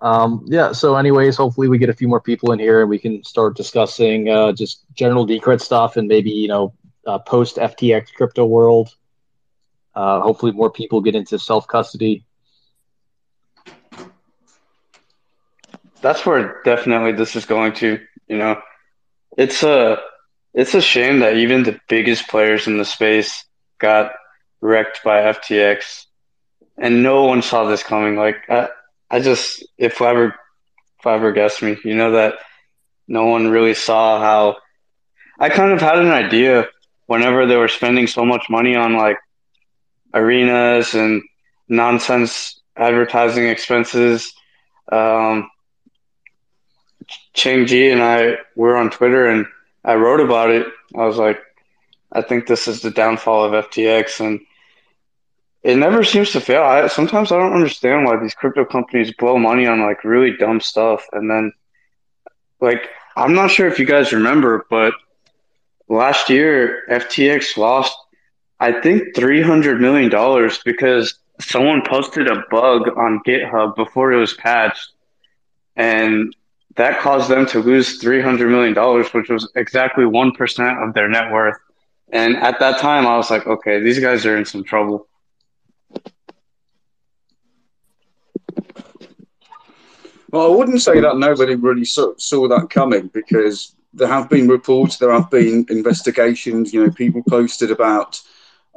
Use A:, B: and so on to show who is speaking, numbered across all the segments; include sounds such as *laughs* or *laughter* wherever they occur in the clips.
A: Um, yeah. So, anyways, hopefully we get a few more people in here and we can start discussing uh, just general Decred stuff and maybe you know uh, post FTX crypto world. Uh, hopefully, more people get into self custody.
B: That's where definitely this is going to. You know, it's a it's a shame that even the biggest players in the space got wrecked by FTX, and no one saw this coming. Like I, I just if ever if ever guessed me, you know that no one really saw how. I kind of had an idea whenever they were spending so much money on like arenas and nonsense advertising expenses. Um, Cheng Ji and I were on Twitter and I wrote about it. I was like, I think this is the downfall of FTX and it never seems to fail. I sometimes I don't understand why these crypto companies blow money on like really dumb stuff and then like I'm not sure if you guys remember, but last year FTX lost I think three hundred million dollars because someone posted a bug on GitHub before it was patched and that caused them to lose three hundred million dollars, which was exactly one percent of their net worth. And at that time I was like, okay, these guys are in some trouble.
C: Well, I wouldn't say that nobody really saw, saw that coming because there have been reports, there have been investigations. You know, people posted about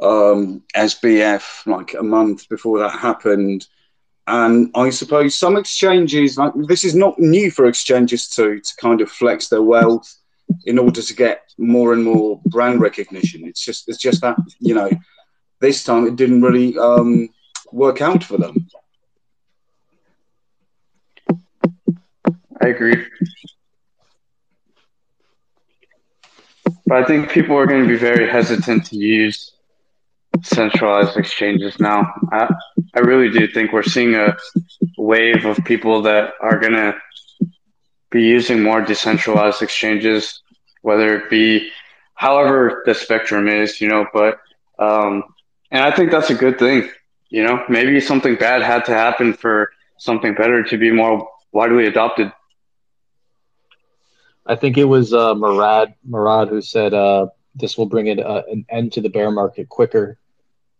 C: um, SBF like a month before that happened. And I suppose some exchanges, like this is not new for exchanges to, to kind of flex their wealth in order to get more and more brand recognition. It's just it's just that you know this time it didn't really um, work out for them.
B: I agree. But I think people are going to be very hesitant to use centralized exchanges now. I, I really do think we're seeing a wave of people that are going to be using more decentralized exchanges, whether it be however the spectrum is, you know, but, um, and I think that's a good thing. You know, maybe something bad had to happen for something better to be more widely adopted.
A: I think it was uh, Murad Murad who said uh, this will bring it uh, an end to the bear market quicker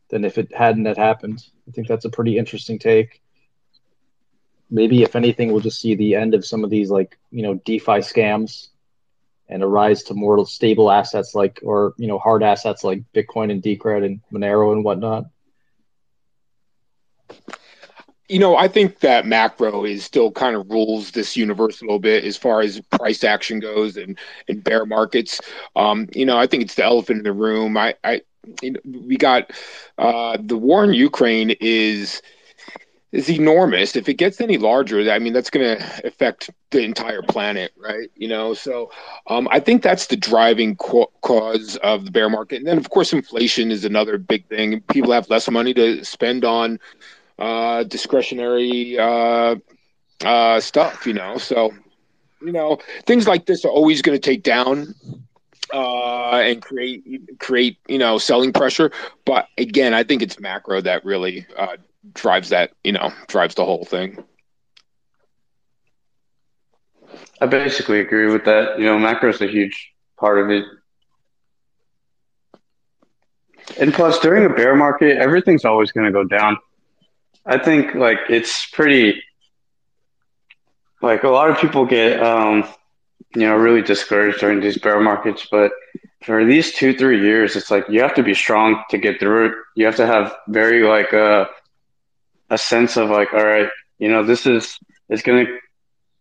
A: than if it hadn't had happened. I think that's a pretty interesting take. Maybe if anything, we'll just see the end of some of these like you know DeFi scams and a rise to more stable assets like or you know hard assets like Bitcoin and Decred and Monero and whatnot
D: you know, I think that macro is still kind of rules this universe a little bit as far as price action goes and, and bear markets. Um, you know, I think it's the elephant in the room. I, I you know, we got uh, the war in Ukraine is is enormous. If it gets any larger, I mean, that's going to affect the entire planet, right? You know, so um, I think that's the driving co- cause of the bear market. And then, of course, inflation is another big thing. People have less money to spend on uh, discretionary uh, uh, stuff, you know. So, you know, things like this are always going to take down uh, and create create you know selling pressure. But again, I think it's macro that really uh, drives that you know drives the whole thing.
B: I basically agree with that. You know, macro is a huge part of it. And plus, during a bear market, everything's always going to go down. I think like it's pretty like a lot of people get um you know really discouraged during these bear markets, but for these two three years, it's like you have to be strong to get through it. You have to have very like a a sense of like, all right, you know, this is it's gonna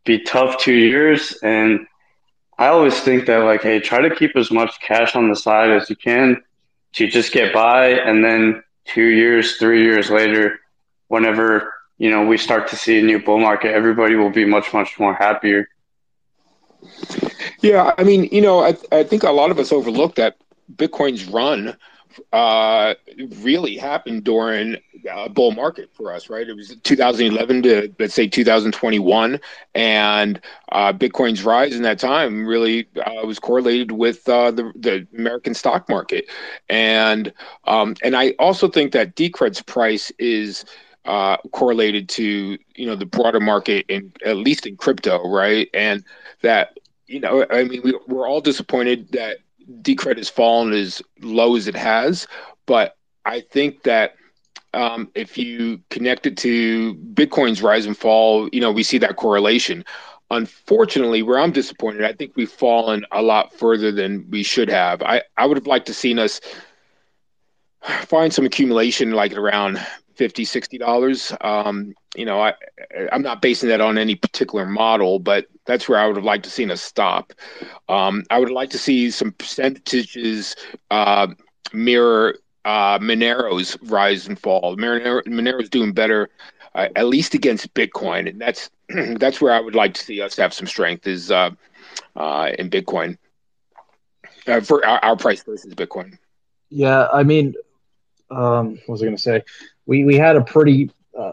B: be tough two years, and I always think that like, hey, try to keep as much cash on the side as you can to just get by, and then two years, three years later, whenever you know we start to see a new bull market, everybody will be much much more happier.
D: Yeah, I mean, you know, I, I think a lot of us overlooked that Bitcoin's run uh, really happened during a bull market for us, right? It was 2011 to let's say 2021, and uh, Bitcoin's rise in that time really uh, was correlated with uh, the the American stock market, and um, and I also think that Decred's price is uh, correlated to you know the broader market in at least in crypto, right? And that you know, I mean, we, we're all disappointed that Decred has fallen as low as it has, but I think that um, if you connect it to Bitcoin's rise and fall, you know, we see that correlation. Unfortunately, where I'm disappointed, I think we've fallen a lot further than we should have. I, I would have liked to seen us find some accumulation like around 50 60 dollars. Um, you know i i'm not basing that on any particular model but that's where i would have liked to seen us stop. Um, i would like to see some percentages uh, mirror uh, monero's rise and fall. Monero, monero's doing better uh, at least against bitcoin and that's *clears throat* that's where i would like to see us have some strength is uh, uh, in bitcoin. Uh, for our, our price versus bitcoin.
A: Yeah i mean um, what was I going to say? We we had a pretty uh,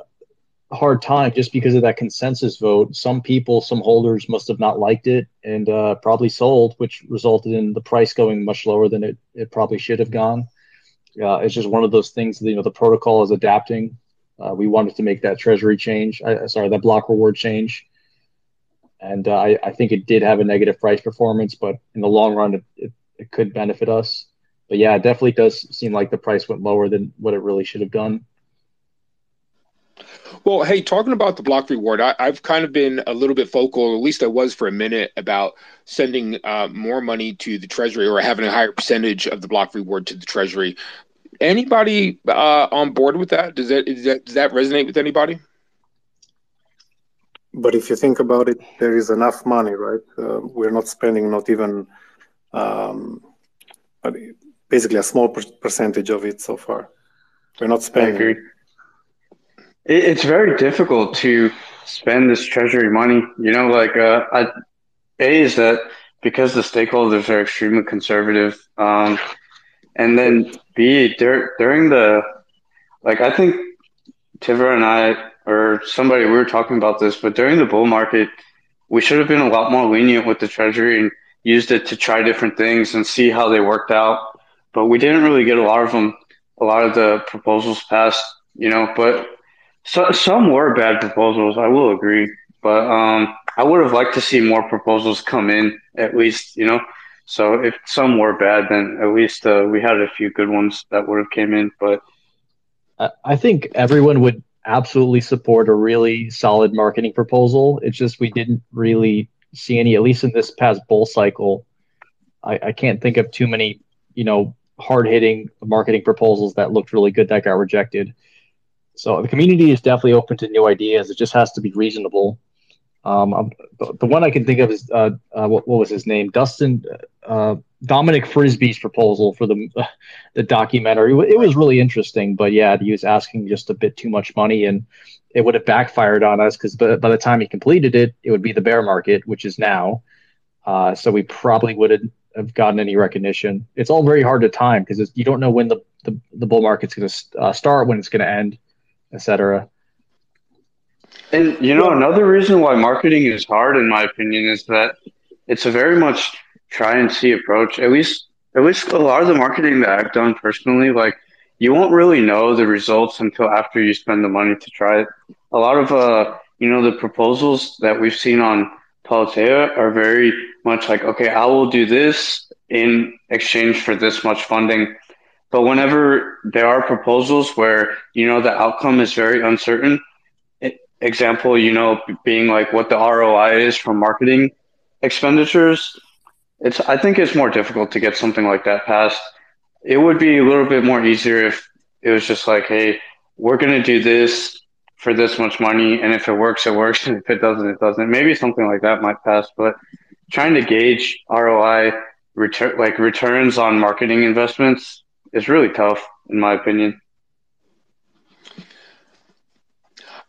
A: hard time just because of that consensus vote. Some people, some holders, must have not liked it and uh, probably sold, which resulted in the price going much lower than it it probably should have gone. Uh, it's just one of those things. That, you know, the protocol is adapting. Uh, we wanted to make that treasury change. I, sorry, that block reward change. And uh, I, I think it did have a negative price performance, but in the long run, it, it, it could benefit us but yeah, it definitely does seem like the price went lower than what it really should have done.
D: Well, hey, talking about the block reward, I, have kind of been a little bit vocal, at least I was for a minute, about sending uh, more money to the Treasury or having a higher percentage of the block reward to the Treasury. Anybody uh, on board with that? Does that, that does that resonate with anybody?
E: But if you think about it, there is enough money, right? Uh, we're not spending not even um, basically a small percentage of it so far. We're not spending.
B: I agree. It's very difficult to spend this treasury money. You know, like uh, I, a is that because the stakeholders are extremely conservative, um, and then b dur- during the like I think Tiver and I or somebody we were talking about this, but during the bull market, we should have been a lot more lenient with the treasury and used it to try different things and see how they worked out but we didn't really get a lot of them, a lot of the proposals passed, you know, but so, some were bad proposals. I will agree, but um, I would have liked to see more proposals come in at least, you know. So if some were bad, then at least uh, we had a few good ones that would have came in. But
A: I think everyone would absolutely support a really solid marketing proposal. It's just we didn't really see any, at least in this past bull cycle. I, I can't think of too many, you know, hard hitting marketing proposals that looked really good that got rejected. So the community is definitely open to new ideas. It just has to be reasonable. Um, the one I can think of is uh, uh, what, what, was his name? Dustin uh, Dominic Frisby's proposal for the *laughs* the documentary. It was really interesting, but yeah, he was asking just a bit too much money, and it would have backfired on us because by, by the time he completed it, it would be the bear market, which is now. Uh, so we probably wouldn't have gotten any recognition. It's all very hard to time because you don't know when the, the, the bull market's going to uh, start, when it's going to end, etc.
B: And you know, another reason why marketing is hard, in my opinion, is that it's a very much try and see approach. At least, at least a lot of the marketing that I've done personally, like you won't really know the results until after you spend the money to try it. A lot of, uh, you know, the proposals that we've seen on Politeia are very much like, okay, I will do this in exchange for this much funding. But whenever there are proposals where, you know, the outcome is very uncertain, example, you know, being like what the ROI is for marketing expenditures, it's, I think it's more difficult to get something like that passed. It would be a little bit more easier if it was just like, hey, we're going to do this for this much money, and if it works, it works. And *laughs* if it doesn't, it doesn't. Maybe something like that might pass, but trying to gauge ROI return like returns on marketing investments is really tough, in my opinion.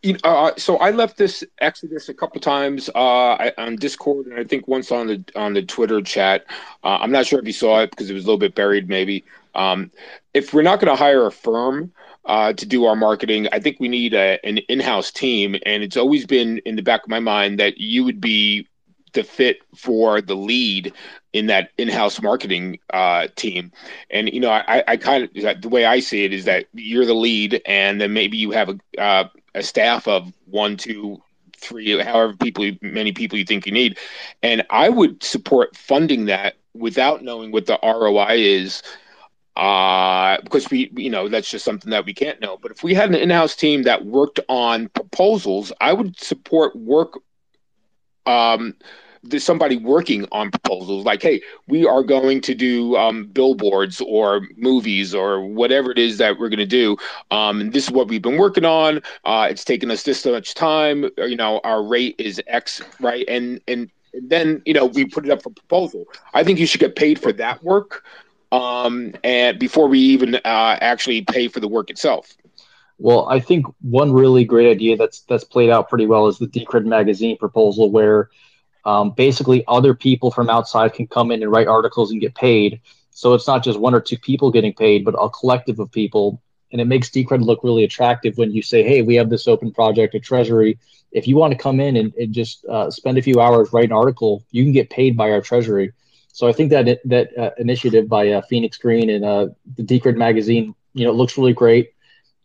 D: You know, uh, so I left this Exodus a couple times uh, on Discord, and I think once on the on the Twitter chat. Uh, I'm not sure if you saw it because it was a little bit buried, maybe. Um, if we're not going to hire a firm, uh, to do our marketing. I think we need a, an in-house team, and it's always been in the back of my mind that you would be the fit for the lead in that in-house marketing uh, team. And you know, I, I kind of the way I see it is that you're the lead, and then maybe you have a uh, a staff of one, two, three, however people, many people you think you need. And I would support funding that without knowing what the ROI is uh, because we, you know, that's just something that we can't know. But if we had an in-house team that worked on proposals, I would support work. Um, there's somebody working on proposals like, hey, we are going to do um, billboards or movies or whatever it is that we're going to do. Um, and this is what we've been working on. Uh, it's taken us this much time. You know, our rate is X, right? And and then you know we put it up for proposal. I think you should get paid for that work um, and before we even uh, actually pay for the work itself.
A: Well, I think one really great idea that's that's played out pretty well is the Decred magazine proposal, where um, basically other people from outside can come in and write articles and get paid. So it's not just one or two people getting paid, but a collective of people. And it makes Decred look really attractive when you say, "Hey, we have this open project at Treasury. If you want to come in and, and just uh, spend a few hours write an article, you can get paid by our Treasury." So I think that that uh, initiative by uh, Phoenix Green and uh, the Decred magazine, you know, looks really great.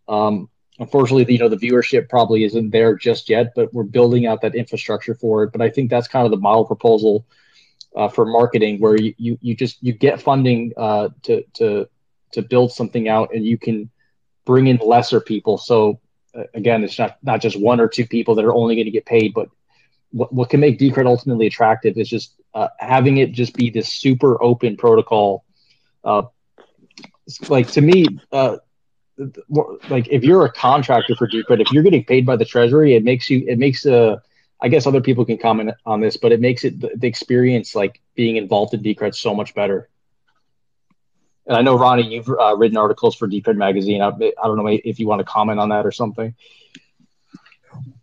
A: Um, unfortunately, you know, the viewership probably isn't there just yet, but we're building out that infrastructure for it. But I think that's kind of the model proposal uh, for marketing, where you, you you just you get funding uh, to to to build something out, and you can bring in lesser people. So uh, again, it's not not just one or two people that are only going to get paid, but what, what can make Decred ultimately attractive is just uh, having it just be this super open protocol. Uh, like to me, uh, like if you're a contractor for Decred, if you're getting paid by the Treasury, it makes you it makes uh I guess other people can comment on this, but it makes it the, the experience like being involved in Decred so much better. And I know Ronnie, you've uh, written articles for Decred magazine. I, I don't know if you want to comment on that or something.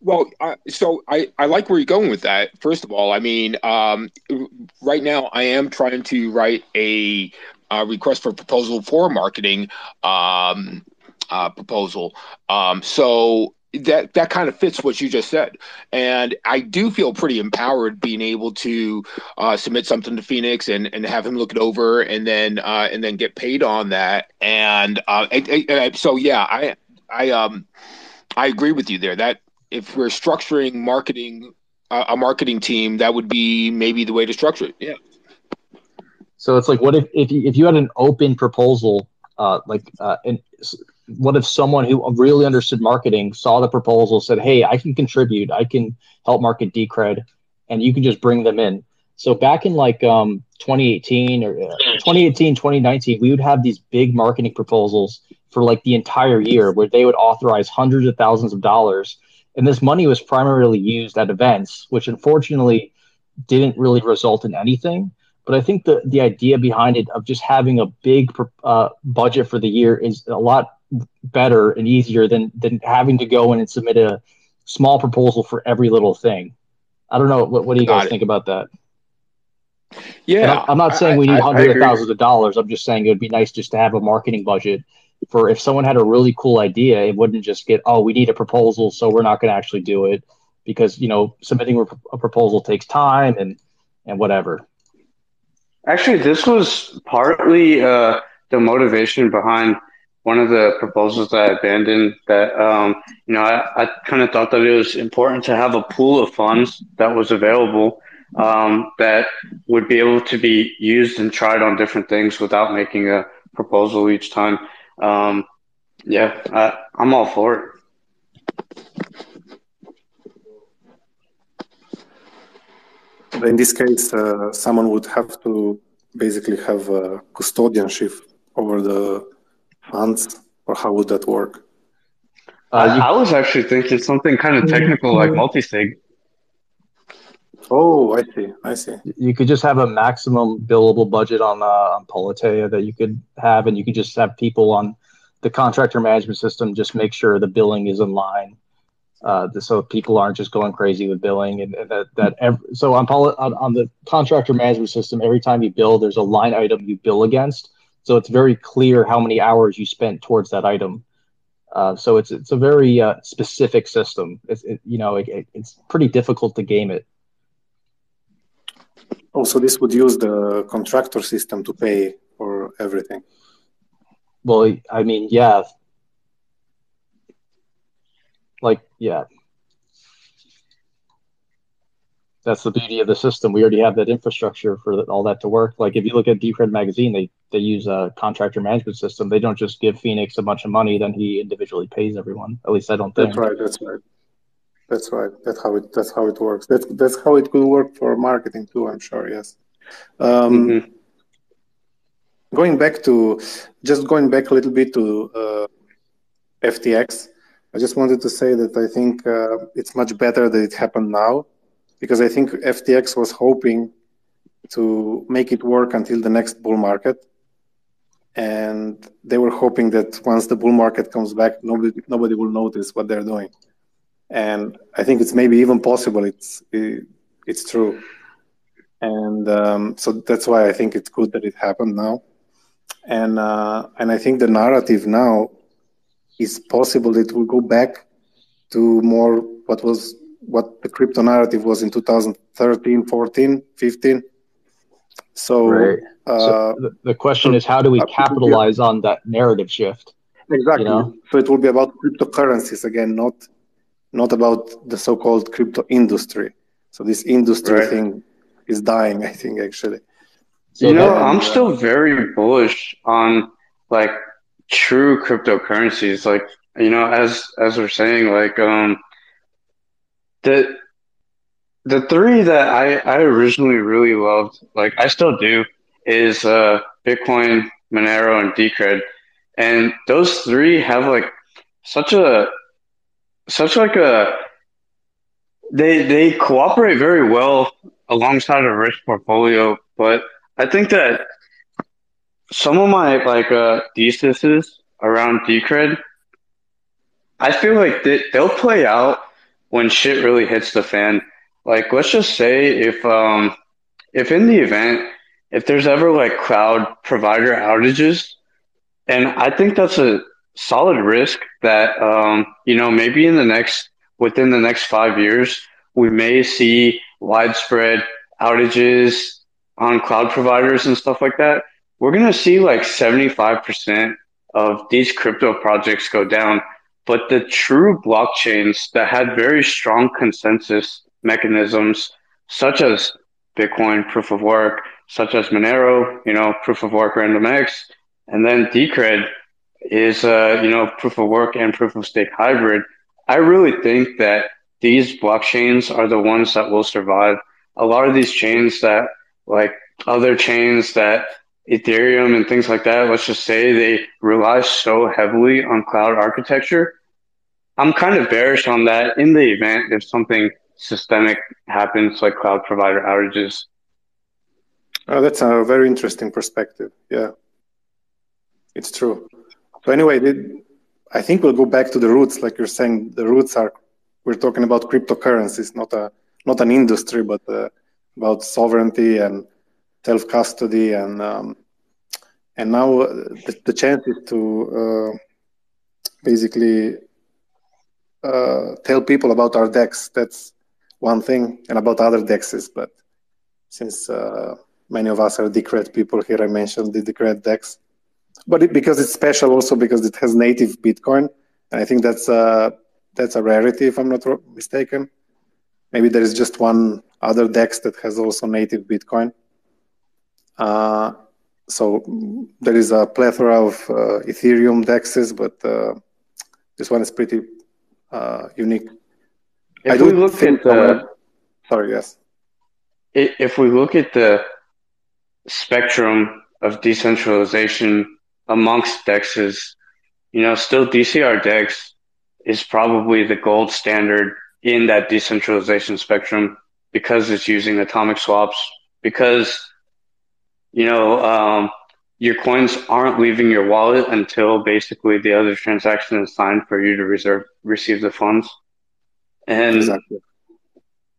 D: Well, so I, I like where you're going with that. First of all, I mean, um, right now I am trying to write a, a request for proposal for marketing um, uh, proposal. Um, so that that kind of fits what you just said, and I do feel pretty empowered being able to uh, submit something to Phoenix and, and have him look it over, and then uh, and then get paid on that. And uh, I, I, so yeah, I I um I agree with you there. That if we're structuring marketing a marketing team, that would be maybe the way to structure it. Yeah.
A: So it's like, what if if you, if you had an open proposal, uh, like, uh, and what if someone who really understood marketing saw the proposal, said, "Hey, I can contribute. I can help market Decred," and you can just bring them in. So back in like um, 2018 or uh, 2018, 2019, we would have these big marketing proposals for like the entire year where they would authorize hundreds of thousands of dollars and this money was primarily used at events, which unfortunately didn't really result in anything. But I think the, the idea behind it of just having a big uh, budget for the year is a lot better and easier than, than having to go in and submit a small proposal for every little thing. I don't know. What, what do you guys think about that?
D: Yeah.
A: I'm, I'm, not saying we need hundreds of thousands of dollars. I'm just saying it would be nice just to have a marketing budget for if someone had a really cool idea, it wouldn't just get, oh, we need a proposal, so we're not going to actually do it because you know submitting a proposal takes time and and whatever.
B: Actually, this was partly uh, the motivation behind one of the proposals that I abandoned. That um, you know, I, I kind of thought that it was important to have a pool of funds that was available um, that would be able to be used and tried on different things without making a proposal each time. Um, yeah, I, I'm all for it.
E: In this case, uh, someone would have to basically have a custodianship over the funds, or how would that work?
B: Uh, you, I was actually thinking something kind of technical like multi-sig.
E: Oh, I see. I see.
A: You could just have a maximum billable budget on uh, on Politeia that you could have, and you could just have people on the contractor management system just make sure the billing is in line, uh, so people aren't just going crazy with billing, and, and that that every, so on, on on the contractor management system, every time you bill, there's a line item you bill against, so it's very clear how many hours you spent towards that item. Uh, so it's it's a very uh, specific system. It's it, you know it, it's pretty difficult to game it.
E: Also, this would use the contractor system to pay for everything.
A: Well, I mean, yeah. Like, yeah. That's the beauty of the system. We already have that infrastructure for all that to work. Like, if you look at Decred Magazine, they they use a contractor management system. They don't just give Phoenix a bunch of money, then he individually pays everyone. At least I don't think.
E: That's right. That's right. That's right. That's how it. That's how it works. That's that's how it could work for marketing too. I'm sure. Yes. Um, mm-hmm. Going back to just going back a little bit to uh, FTX, I just wanted to say that I think uh, it's much better that it happened now, because I think FTX was hoping to make it work until the next bull market, and they were hoping that once the bull market comes back, nobody nobody will notice what they're doing and I think it's maybe even possible. It's it, it's true, and um, so that's why I think it's good that it happened now, and uh, and I think the narrative now is possible. It will go back to more what was what the crypto narrative was in 2013, 14, 15. So,
A: right. uh, so the, the question so is, how do we capitalize on that narrative shift?
E: Exactly. You know? So it will be about cryptocurrencies again, not not about the so-called crypto industry. So this industry right. thing is dying, I think, actually.
B: So you know, I'm uh, still very bullish on like true cryptocurrencies. Like, you know, as as we're saying, like um the the three that I, I originally really loved, like I still do, is uh Bitcoin, Monero, and Decred. And those three have like such a such like a they they cooperate very well alongside a risk portfolio, but I think that some of my like uh theses around Decred, I feel like they, they'll play out when shit really hits the fan. Like let's just say if um if in the event if there's ever like cloud provider outages, and I think that's a solid risk that um, you know maybe in the next within the next five years we may see widespread outages on cloud providers and stuff like that. We're gonna see like seventy five percent of these crypto projects go down, but the true blockchains that had very strong consensus mechanisms, such as Bitcoin proof of work, such as Monero, you know, proof of work RandomX, and then Decred, is uh, you know proof of work and proof of stake hybrid. I really think that these blockchains are the ones that will survive. A lot of these chains that like other chains that Ethereum and things like that, let's just say they rely so heavily on cloud architecture. I'm kind of bearish on that in the event if something systemic happens like cloud provider outages.
E: Oh, that's a very interesting perspective. Yeah, it's true. So anyway, I think we'll go back to the roots, like you're saying. The roots are we're talking about cryptocurrencies, not a not an industry, but uh, about sovereignty and self custody, and um, and now uh, the, the, chance is to uh, basically uh, tell people about our DEX. That's one thing, and about other dexes. But since uh, many of us are Decred people here, I mentioned the Decred DEX but it, because it's special also because it has native Bitcoin, and I think that's a that's a rarity if I'm not mistaken. Maybe there is just one other DEX that has also native Bitcoin. Uh, so there is a plethora of uh, Ethereum dexes, but uh, this one is pretty uh, unique.
B: If do look at the,
E: sorry, yes.
B: If we look at the spectrum of decentralization amongst dexes, you know, still DCR Dex is probably the gold standard in that decentralization spectrum because it's using atomic swaps, because, you know, um, your coins aren't leaving your wallet until basically the other transaction is signed for you to reserve receive the funds. And exactly.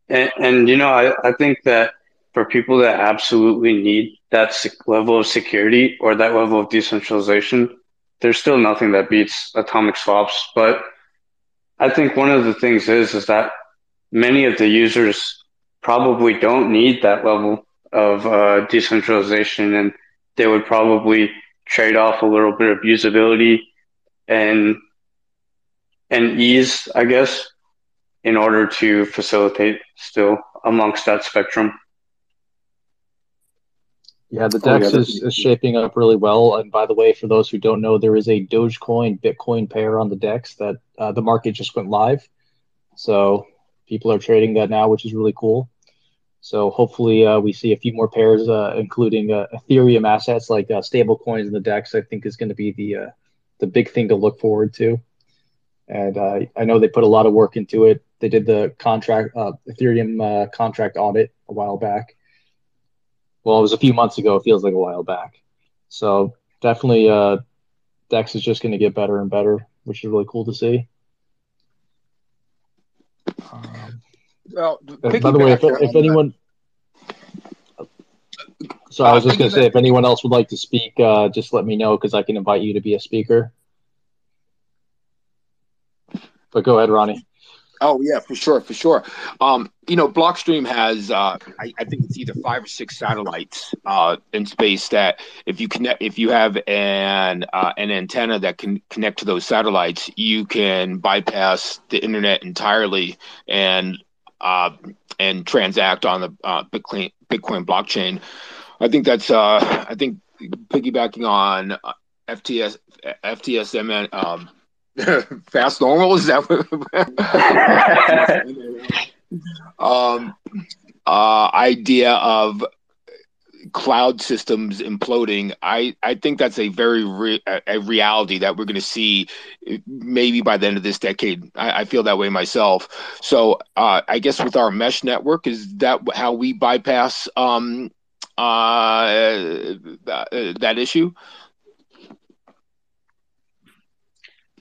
B: and, and you know, I, I think that for people that absolutely need that level of security or that level of decentralization, there's still nothing that beats atomic swaps. But I think one of the things is is that many of the users probably don't need that level of uh, decentralization, and they would probably trade off a little bit of usability and and ease, I guess, in order to facilitate still amongst that spectrum.
A: Yeah, the DEX oh, yeah, is, is shaping up really well. And by the way, for those who don't know, there is a Dogecoin Bitcoin pair on the DEX that uh, the market just went live. So people are trading that now, which is really cool. So hopefully uh, we see a few more pairs, uh, including uh, Ethereum assets like uh, stable coins in the DEX. I think is going to be the uh, the big thing to look forward to. And uh, I know they put a lot of work into it. They did the contract Ethereum contract audit a while back. Well, it was a few months ago. It feels like a while back. So definitely, DEX is just going to get better and better, which is really cool to see. Um,
D: well,
A: by the way, if, if anyone, so I was just going to say, if anyone else would like to speak, uh, just let me know because I can invite you to be a speaker. But go ahead, Ronnie.
D: Oh yeah, for sure, for sure. Um, you know, Blockstream has uh, I, I, think it's either five or six satellites uh, in space that if you connect, if you have an uh, an antenna that can connect to those satellites, you can bypass the internet entirely and uh, and transact on the uh, Bitcoin Bitcoin blockchain. I think that's uh, I think piggybacking on FTS FTSM um, *laughs* fast normal? Is that *laughs* um, uh, idea of cloud systems imploding i i think that's a very re- a reality that we're going to see maybe by the end of this decade. I, I feel that way myself. So uh, i guess with our mesh network is that how we bypass um uh that, that issue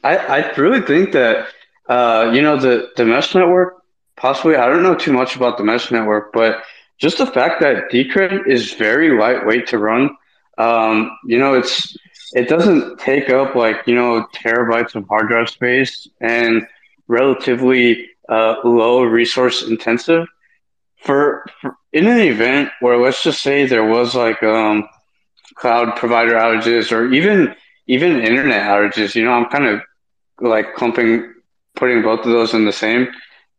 B: I, I really think that uh, you know the the mesh network possibly I don't know too much about the mesh network, but just the fact that Decred is very lightweight to run. Um, you know, it's it doesn't take up like you know terabytes of hard drive space and relatively uh, low resource intensive. For, for in an event where let's just say there was like um, cloud provider outages or even even internet outages, you know, I'm kind of like clumping, putting both of those in the same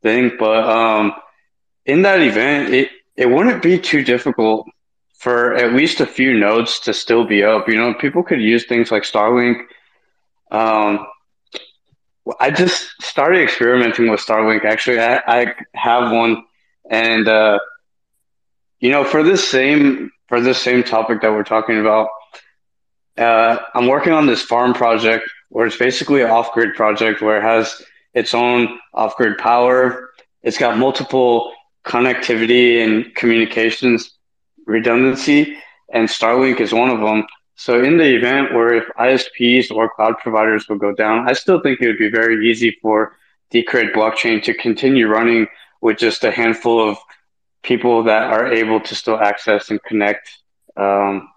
B: thing. But um, in that event, it it wouldn't be too difficult for at least a few nodes to still be up. You know, people could use things like Starlink. Um, I just started experimenting with Starlink. Actually, I, I have one, and uh, you know, for this same for this same topic that we're talking about, uh, I'm working on this farm project where it's basically an off grid project where it has its own off grid power. It's got multiple connectivity and communications redundancy, and Starlink is one of them. So, in the event where if ISPs or cloud providers will go down, I still think it would be very easy for Decred blockchain to continue running with just a handful of people that are able to still access and connect um,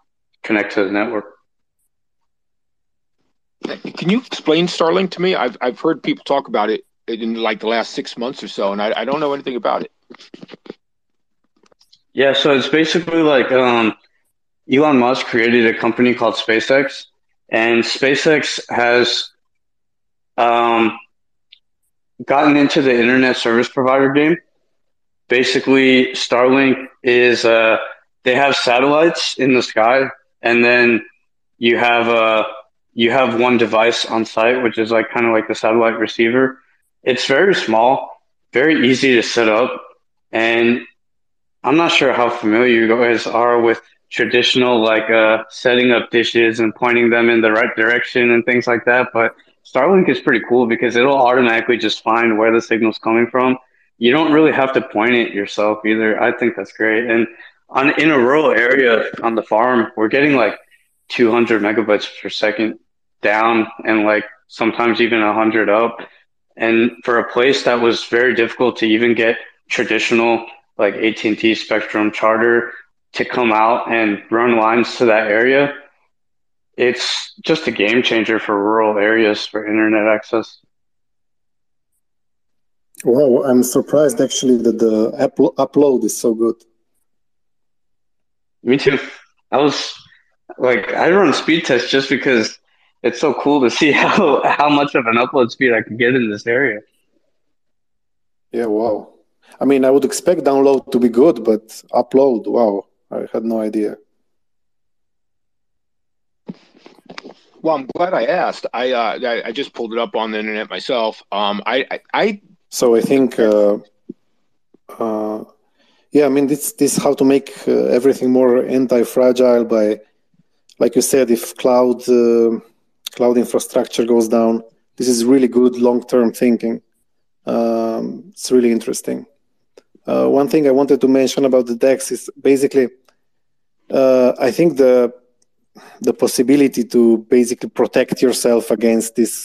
B: connect to the network.
D: Can you explain Starlink to me? I've I've heard people talk about it in like the last six months or so, and I, I don't know anything about it.
B: Yeah, so it's basically like um, Elon Musk created a company called SpaceX, and SpaceX has um, gotten into the internet service provider game. Basically, Starlink is uh, they have satellites in the sky, and then you have a uh, you have one device on site, which is like kind of like the satellite receiver. It's very small, very easy to set up. And I'm not sure how familiar you guys are with traditional like uh, setting up dishes and pointing them in the right direction and things like that. But Starlink is pretty cool because it'll automatically just find where the signal's coming from. You don't really have to point it yourself either. I think that's great. And on in a rural area on the farm, we're getting like 200 megabytes per second down and like sometimes even 100 up. And for a place that was very difficult to even get traditional like AT&T Spectrum Charter to come out and run lines to that area, it's just a game changer for rural areas for internet access.
E: Wow, I'm surprised actually that the upload is so good.
B: Me too. I was like, I run speed tests just because it's so cool to see *laughs* how how much of an upload speed I can get in this area.
E: Yeah, wow. I mean, I would expect download to be good, but upload, wow, I had no idea.
D: Well, I'm glad I asked. I uh, I, I just pulled it up on the internet myself. Um, I, I, I
E: so I think, uh, uh, yeah, I mean, this this how to make uh, everything more anti-fragile by, like you said, if cloud uh, cloud infrastructure goes down, this is really good long-term thinking. Um, it's really interesting. Uh, one thing I wanted to mention about the DEX is basically, I think the the possibility to basically protect yourself against these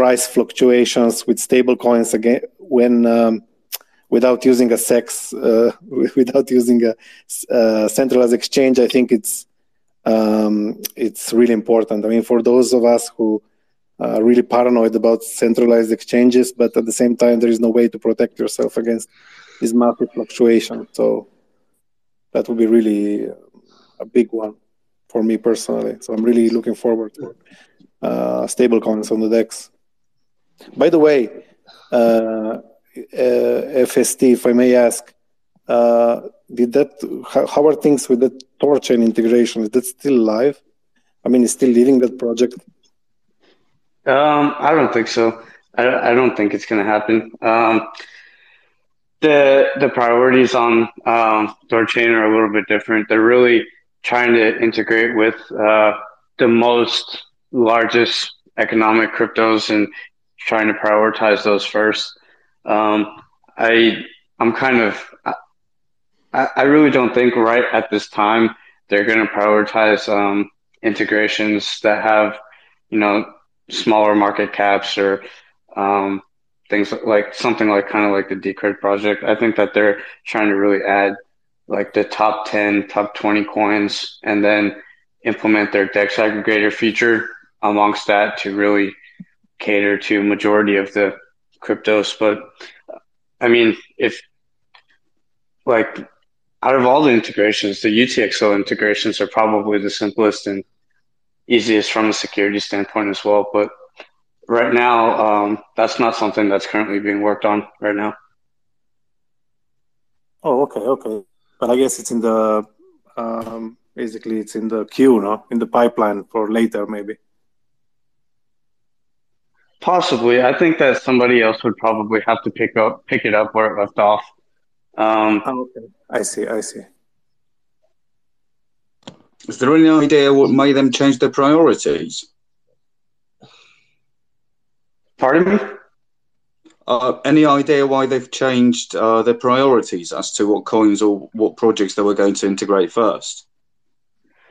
E: price fluctuations with stable coins again when um, without using a CEX uh, *laughs* without using a, a, centralized exchange i think it's um, it's really important i mean for those of us who are really paranoid about centralized exchanges but at the same time there is no way to protect yourself against these massive fluctuations so that would be really a big one for me personally. So I'm really looking forward to uh, stable coins on the DEX. By the way, uh, uh, FST, if I may ask, uh, did that? How, how, are things with the Thorchain integration? Is that still live? I mean, is still leading that project?
B: Um, I don't think so. I, I don't think it's going to happen. Um, the the priorities on um, Thorchain are a little bit different. They're really trying to integrate with uh, the most largest economic cryptos and trying to prioritize those first. Um, I I'm kind of I, I really don't think right at this time they're going to prioritize um, integrations that have you know smaller market caps or um, things like something like kind of like the Decred project. I think that they're trying to really add like the top 10, top 20 coins, and then implement their DEX aggregator feature amongst that to really cater to majority of the cryptos. But I mean, if like out of all the integrations, the UTXO integrations are probably the simplest and easiest from a security standpoint as well. But right now, um, that's not something that's currently being worked on right now.
E: Oh, okay, okay but I guess it's in the um, basically it's in the queue, no, in the pipeline for later, maybe.
B: Possibly, I think that somebody else would probably have to pick up pick it up where it left off. Um,
E: oh, okay, I see, I see.
C: Is there any idea what made them change their priorities?
B: Pardon me?
C: Uh, any idea why they've changed uh, their priorities as to what coins or what projects they were going to integrate first?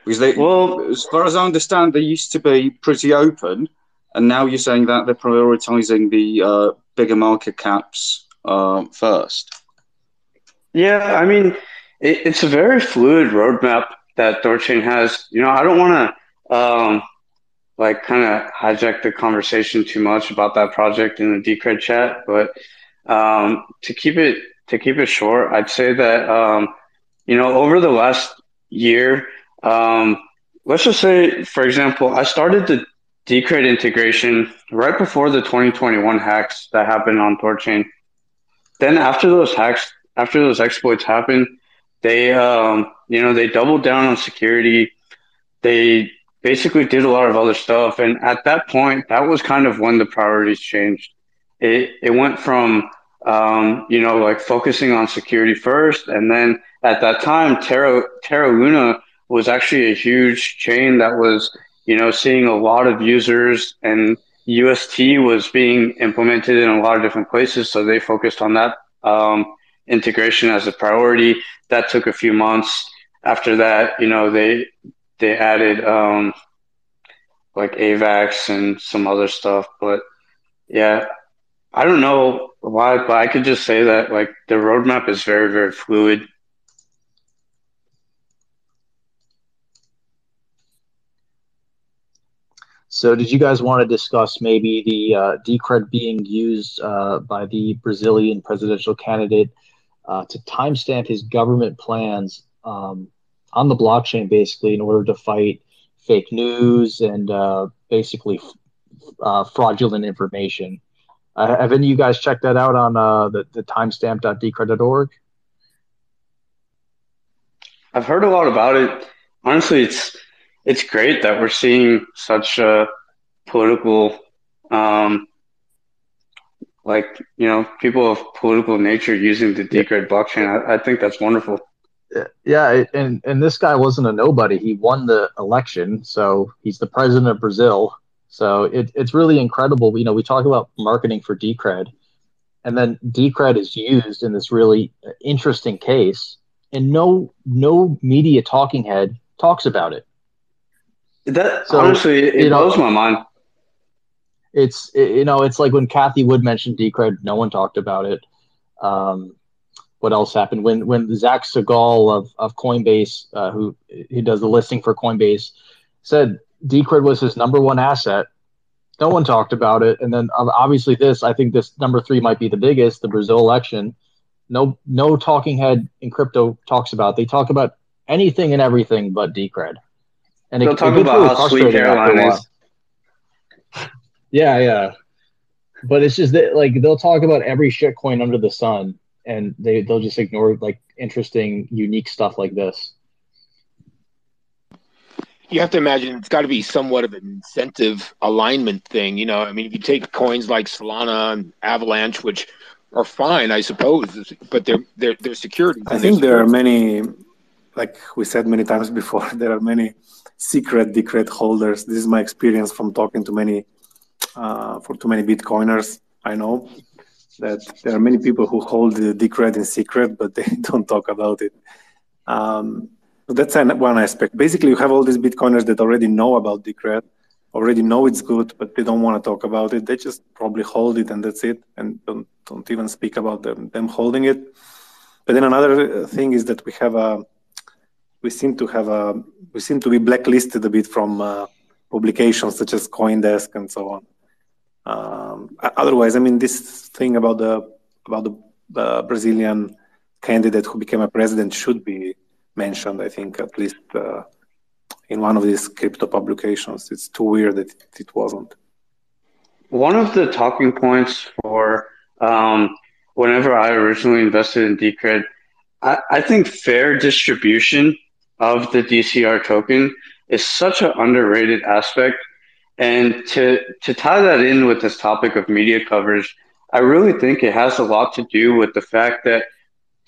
C: Because they, well, as far as I understand, they used to be pretty open, and now you're saying that they're prioritizing the uh, bigger market caps uh, first.
B: Yeah, I mean, it, it's a very fluid roadmap that Thorchain has. You know, I don't want to um, like kind of hijack the conversation too much about that project in the Decred chat, but um, to keep it to keep it short, I'd say that um, you know over the last year, um, let's just say, for example, I started the Decred integration right before the 2021 hacks that happened on Thorchain. Then after those hacks, after those exploits happened, they um, you know they doubled down on security. They basically did a lot of other stuff. And at that point, that was kind of when the priorities changed. It, it went from, um, you know, like focusing on security first. And then at that time, Terra, Terra Luna was actually a huge chain that was, you know, seeing a lot of users and UST was being implemented in a lot of different places. So they focused on that um, integration as a priority. That took a few months. After that, you know, they they added um, like AVAX and some other stuff. But yeah, I don't know why, but I could just say that like the roadmap is very, very fluid.
A: So, did you guys want to discuss maybe the uh, Decred being used uh, by the Brazilian presidential candidate uh, to timestamp his government plans um, on the blockchain basically in order to fight fake news and uh, basically uh, fraudulent information. Uh, have any of you guys checked that out on uh, the, the timestamp.decred.org?
B: I've heard a lot about it. Honestly, it's it's great that we're seeing such a political, um, like you know, people of political nature using the Decred blockchain. I, I think that's wonderful.
A: Yeah, and and this guy wasn't a nobody. He won the election, so he's the president of Brazil. So it, it's really incredible. You know, we talk about marketing for Decred, and then Decred is used in this really uh, interesting case, and no no media talking head talks about it.
B: That so, honestly, it blows know, my mind.
A: It's you know, it's like when Cathie Wood mentioned Decred, no one talked about it. Um, what else happened when when Zach Segal of of Coinbase, uh, who who does the listing for Coinbase, said Decred was his number one asset. No one talked about it, and then obviously this. I think this number three might be the biggest, the Brazil election. No, no talking head in crypto talks about. They talk about anything and everything but Decred.
B: And they'll it, talk it about how sweet is.
A: Yeah, yeah, but it's just that like they'll talk about every shitcoin under the sun, and they they'll just ignore like interesting, unique stuff like this.
D: You have to imagine it's got to be somewhat of an incentive alignment thing. You know, I mean, if you take coins like Solana and Avalanche, which are fine, I suppose, but they're they're they're security.
E: I think there are many, like we said many times *laughs* before, there are many secret decred holders. This is my experience from talking to many uh, for too many Bitcoiners. I know that there are many people who hold the Decred in secret, but they *laughs* don't talk about it. Um, that's an, one aspect. Basically, you have all these Bitcoiners that already know about Decred, already know it's good, but they don't want to talk about it. They just probably hold it and that's it, and don't, don't even speak about them, them holding it. But then another thing is that we have a, we seem to have a, we seem to be blacklisted a bit from uh, publications such as CoinDesk and so on. Um, otherwise, I mean, this thing about the about the Brazilian candidate who became a president should be mentioned. I think at least uh, in one of these crypto publications. It's too weird that it, it wasn't.
B: One of the talking points for um, whenever I originally invested in Decred, I, I think fair distribution of the DCR token is such an underrated aspect and to to tie that in with this topic of media coverage, I really think it has a lot to do with the fact that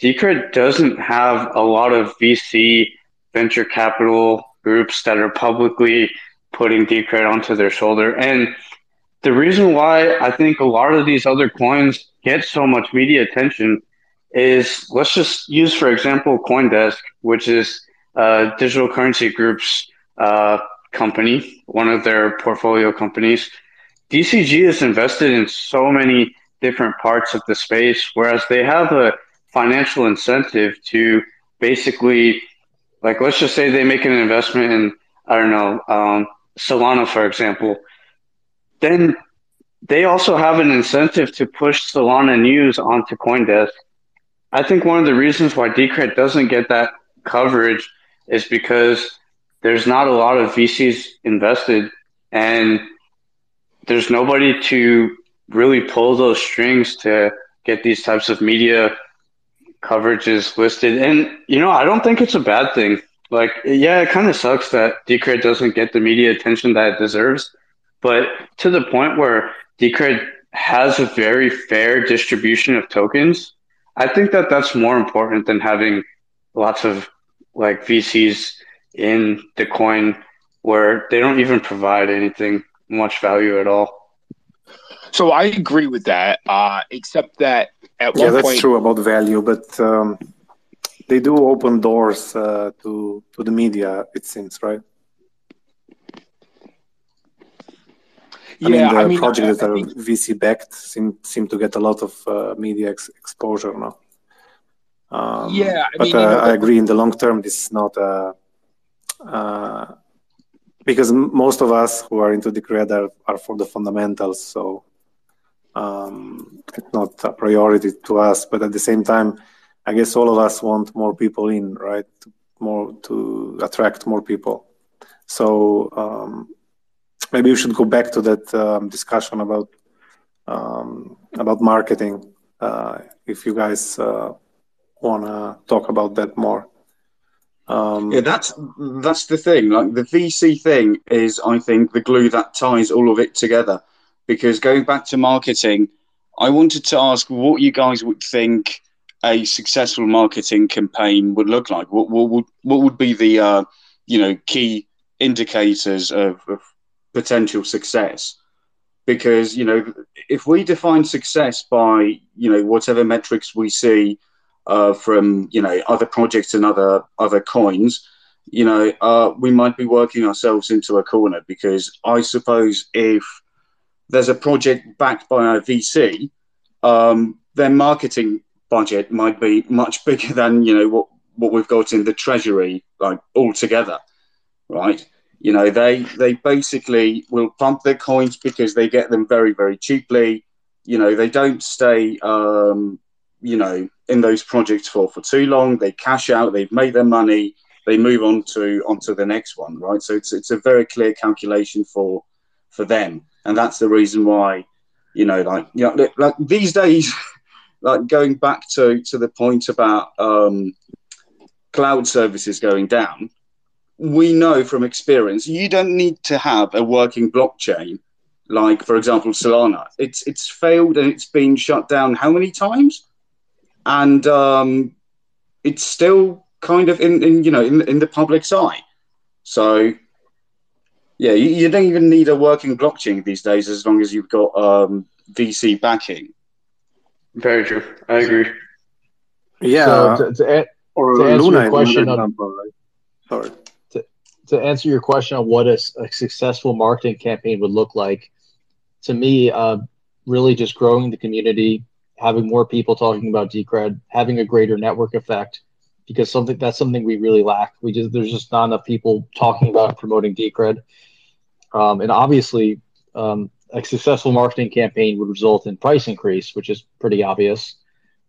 B: Decred doesn't have a lot of VC venture capital groups that are publicly putting Decred onto their shoulder. And the reason why I think a lot of these other coins get so much media attention is let's just use, for example, Coindesk, which is uh, Digital Currency Group's uh, company, one of their portfolio companies. DCG is invested in so many different parts of the space, whereas they have a financial incentive to basically, like, let's just say they make an investment in, I don't know, um, Solana, for example. Then they also have an incentive to push Solana news onto Coindesk. I think one of the reasons why Decred doesn't get that coverage is because there's not a lot of VCs invested, and there's nobody to really pull those strings to get these types of media coverages listed. And you know, I don't think it's a bad thing. Like, yeah, it kind of sucks that Decred doesn't get the media attention that it deserves, but to the point where Decred has a very fair distribution of tokens, I think that that's more important than having lots of like VCs in the coin where they don't even provide anything much value at all.
D: So I agree with that, uh, except that at yeah,
E: that's
D: point...
E: true about value, but um, they do open doors uh, to to the media. It seems right. I yeah, mean, the I mean, projects that are think... VC backed seem seem to get a lot of uh, media ex- exposure now. Um,
D: yeah,
E: I but mean, uh, you know, I agree. In the long term, this is not a uh, because most of us who are into Decred are, are for the fundamentals, so um, it's not a priority to us. But at the same time, I guess all of us want more people in, right, more to attract more people. So um, maybe we should go back to that um, discussion about um, about marketing. Uh, if you guys uh, want to talk about that more.
C: Um, yeah, that's that's the thing. Like the VC thing is, I think, the glue that ties all of it together. Because going back to marketing, I wanted to ask what you guys would think a successful marketing campaign would look like. What, what would what would be the uh, you know key indicators of, of potential success? Because you know, if we define success by you know whatever metrics we see uh, from you know other projects and other other coins, you know, uh, we might be working ourselves into a corner. Because I suppose if there's a project backed by a VC, um, their marketing budget might be much bigger than you know what what we've got in the treasury like altogether, right? You know, they they basically will pump their coins because they get them very very cheaply. You know, they don't stay, um, you know, in those projects for for too long. They cash out. They've made their money. They move on to onto the next one, right? So it's it's a very clear calculation for for them, and that's the reason why, you know, like you know, like these days. *laughs* like going back to to the point about um, cloud services going down, we know from experience you don't need to have a working blockchain like for example solana it's it's failed and it's been shut down how many times and um, it's still kind of in, in you know in, in the public's eye so yeah you, you, don't even need a working blockchain these days as long as you've got um, vc backing
B: very true. I agree.
E: Yeah.
A: So to, to, or to answer Luna your question, on, right? sorry. To, to answer your question on what a, a, successful marketing campaign would look like, to me, uh, really just growing the community, having more people talking about Decred, having a greater network effect, because something that's something we really lack. We just there's just not enough people talking about promoting Decred, um, and obviously um, a successful marketing campaign would result in price increase, which is pretty obvious.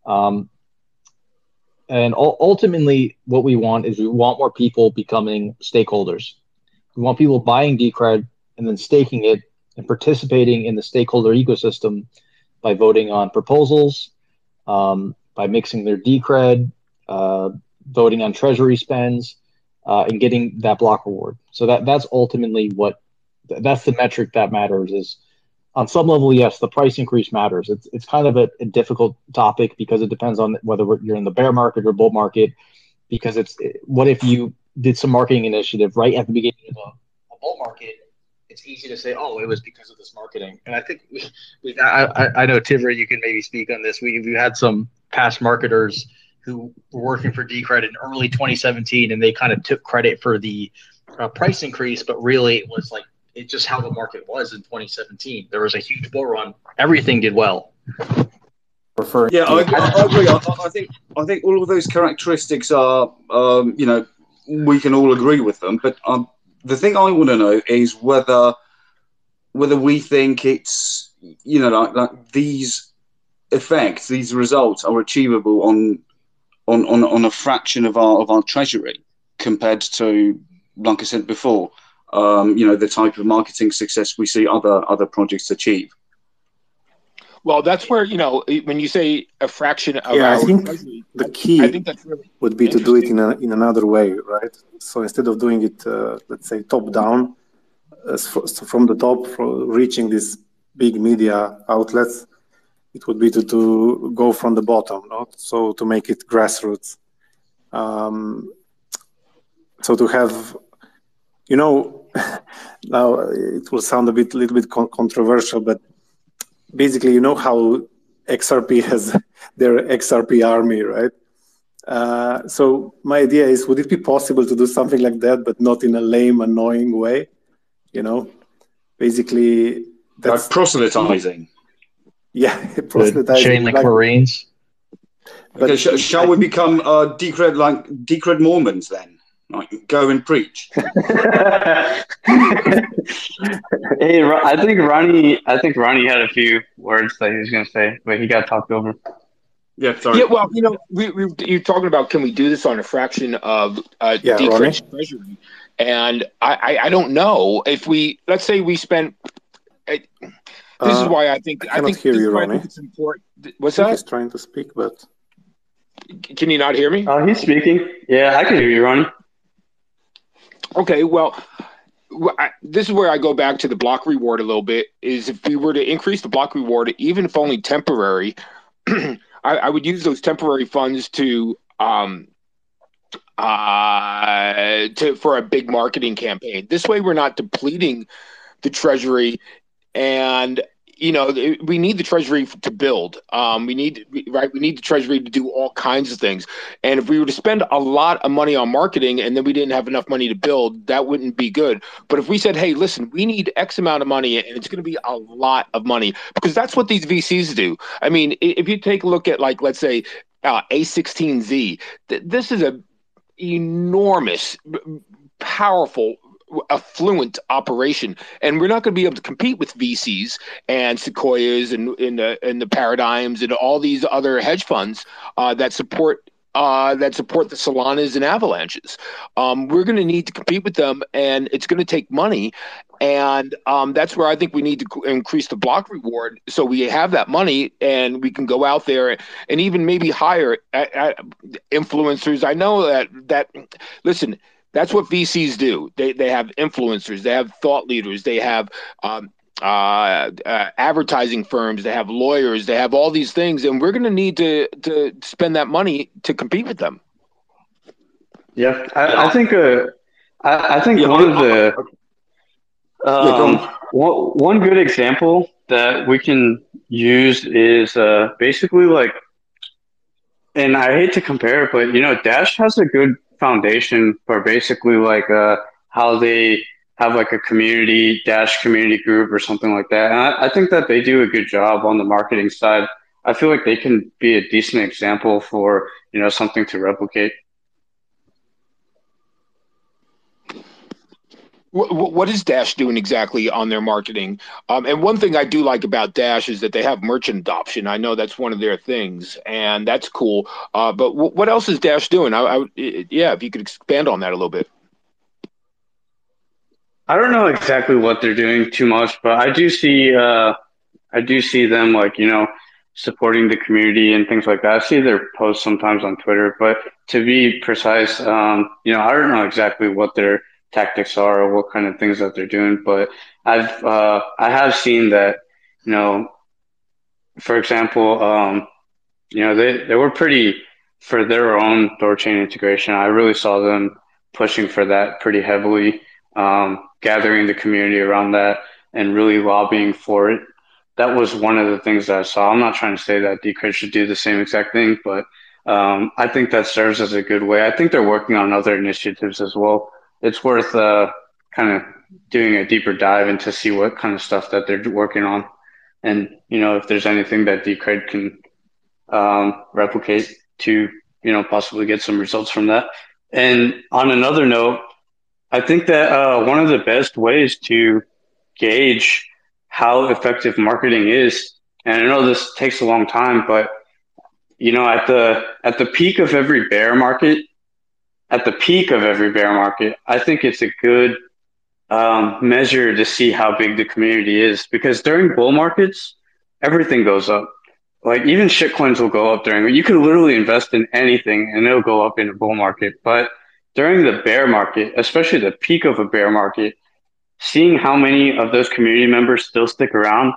A: Um, and ultimately, what we want is we want more people becoming stakeholders. We want people buying Decred and then staking it and participating in the stakeholder ecosystem by voting on proposals, um, by mixing their Decred, uh, voting on treasury spends, uh, and getting that block reward. So that that's ultimately what that's the metric that matters is on some level, yes, the price increase matters. It's it's kind of a, a difficult topic because it depends on whether you're in the bear market or bull market. Because it's what if you did some marketing initiative right at the beginning of a, a bull market? It's easy to say, oh, it was because of this marketing. And I think we, we I, I know Tivra, you can maybe speak on this. We we had some past marketers who were working for Decred in early 2017, and they kind of took credit for the uh, price increase, but really it was like it's just how the market was in 2017. There was a huge bull run. Everything did well.
C: Referring yeah, I, I, agree. I, I, think I think all of those characteristics are, um, you know, we can all agree with them. But um, the thing I want to know is whether whether we think it's, you know, like, like these effects, these results are achievable on on, on on a fraction of our of our treasury compared to, like I said before, um, you know, the type of marketing success we see other other projects achieve.
D: Well, that's where you know when you say a fraction of
E: yeah, I think the key I think that's really would be to do it in a, in another way, right? So instead of doing it, uh, let's say top down, uh, from the top, reaching these big media outlets, it would be to, to go from the bottom, not so to make it grassroots. Um, so to have, you know, *laughs* now it will sound a bit, little bit controversial, but basically, you know how XRP has *laughs* their XRP army, right? Uh, so my idea is, would it be possible to do something like that, but not in a lame, annoying way? You know, basically,
C: that's like proselytizing.
E: Yeah, *laughs* proselytizing.
A: Chain like, like Marines.
C: But, okay, sh- shall we become uh, decred like decred Mormons then? Like, go and preach. *laughs* hey,
B: I think Ronnie. I think Ronnie had a few words that he was going to say, but he got talked over.
C: Yeah, sorry.
D: Yeah, well, you know, we, we you're talking about can we do this on a fraction of uh,
E: Yeah,
D: Decred's treasury, and I, I I don't know if we let's say we spent. I, this is
E: Uh,
D: why I think
E: I
D: I, think
E: hear
D: this is
E: you,
D: why I
E: Ronnie.
D: think it's important. What's
E: He's
D: that?
E: trying to speak, but
D: Can you not hear me?
B: Oh, he's speaking. Yeah, I can hear you, Ronnie.
D: Okay, well, I, this is where I go back to the block reward a little bit. Is if we were to increase the block reward, even if only temporary, *clears throat* I, I would use those temporary funds to um uh to for a big marketing campaign. This way, we're not depleting the treasury, and you know we need the treasury to build. Um, we need right. We need the treasury to do all kinds of things. And if we were to spend a lot of money on marketing and then we didn't have enough money to build, that wouldn't be good. But if we said, hey, listen, we need X amount of money and it's going to be a lot of money because that's what these VCs do. I mean, if you take a look at, like, let's say, uh, A16Z, th- this is a enormous, powerful, affluent operation, and we're not going to be able to compete with VCs and Sequoias and in the and the paradigms and all these other hedge funds uh, that support uh, that support the Solanas and Avalanches. Um, we're going to need to compete with them, and it's going to take money. And um, that's where I think we need to increase the block reward so we have that money and we can go out there and even maybe hire at, at influencers. I know that that listen, that's what VCs do. They they have influencers, they have thought leaders, they have um, uh, uh, advertising firms, they have lawyers, they have all these things, and we're going to need to to spend that money to compete with them.
B: Yeah, I, I think uh, I, I think
C: Yeah,
B: one of the um, one, one good example that we can use is uh, basically like, and I hate to compare it, but you know, Dash has a good foundation for basically like uh, how they have like a community Dash community group or something like that. And I, I think that they do a good job on the marketing side. I feel like they can be a decent example for you know something to replicate.
D: What, is Dash doing exactly on their marketing? Um, and one thing I do like about Dash is that they have merchant adoption. I know that's one of their things, and that's cool. Uh, but w- what else is Dash doing? I, I, yeah, if you could expand on that a little bit.
B: I don't know exactly what they're doing too much, but I do see uh, I do see them like you know supporting the community and things like that. I see their posts sometimes on Twitter, but to be precise, um, you know, I don't know exactly what their tactics are or what kind of things that they're doing, but I've uh, I have seen that you know, for example, um, you know, they they were pretty for their own door chain integration. I really saw them pushing for that pretty heavily um, gathering the community around that and really lobbying for it. That was one of the things that I saw. I'm not trying to say that Decred should do the same exact thing, but um, I think that serves as a good way. I think they're working on other initiatives as well. It's worth uh, kind of doing a deeper dive into see what kind of stuff that they're working on, and you know if there's anything that Decred can um, replicate to you know possibly get some results from that. And on another note, I think that uh, one of the best ways to gauge how effective marketing is, and I know this takes a long time, but you know, at the at the peak of every bear market, at the peak of every bear market, I think it's a good um, measure to see how big the community is because during bull markets, everything goes up. Like even shitcoins will go up during. You can literally invest in anything and it'll go up in a bull market, but during the bear market, especially the peak of a bear market, seeing how many of those community members still stick around,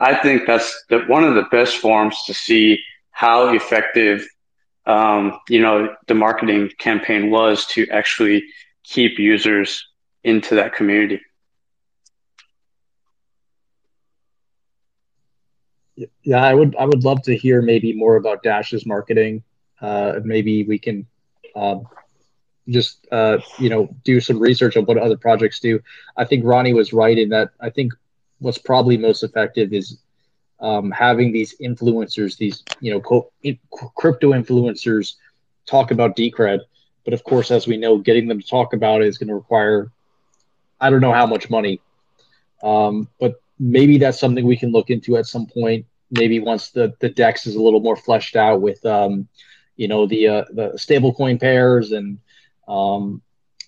B: I think that's the, one of the best forms to see how effective, um, you know, the marketing campaign was to actually keep users into that community.
A: Yeah, I would. I would love to hear maybe more about Dash's marketing. Uh, maybe we can um, just uh, you know do some research on what other projects do. I think Ronnie was right in that. I think what's probably most effective is um, having these influencers, these you know co- in- crypto influencers, talk about Decred. But of course, as we know, getting them to talk about it is going to require I don't know how much money. Um, but maybe that's something we can look into at some point. maybe once the the dex is a little more fleshed out with um, you know the uh, the stablecoin pairs and um,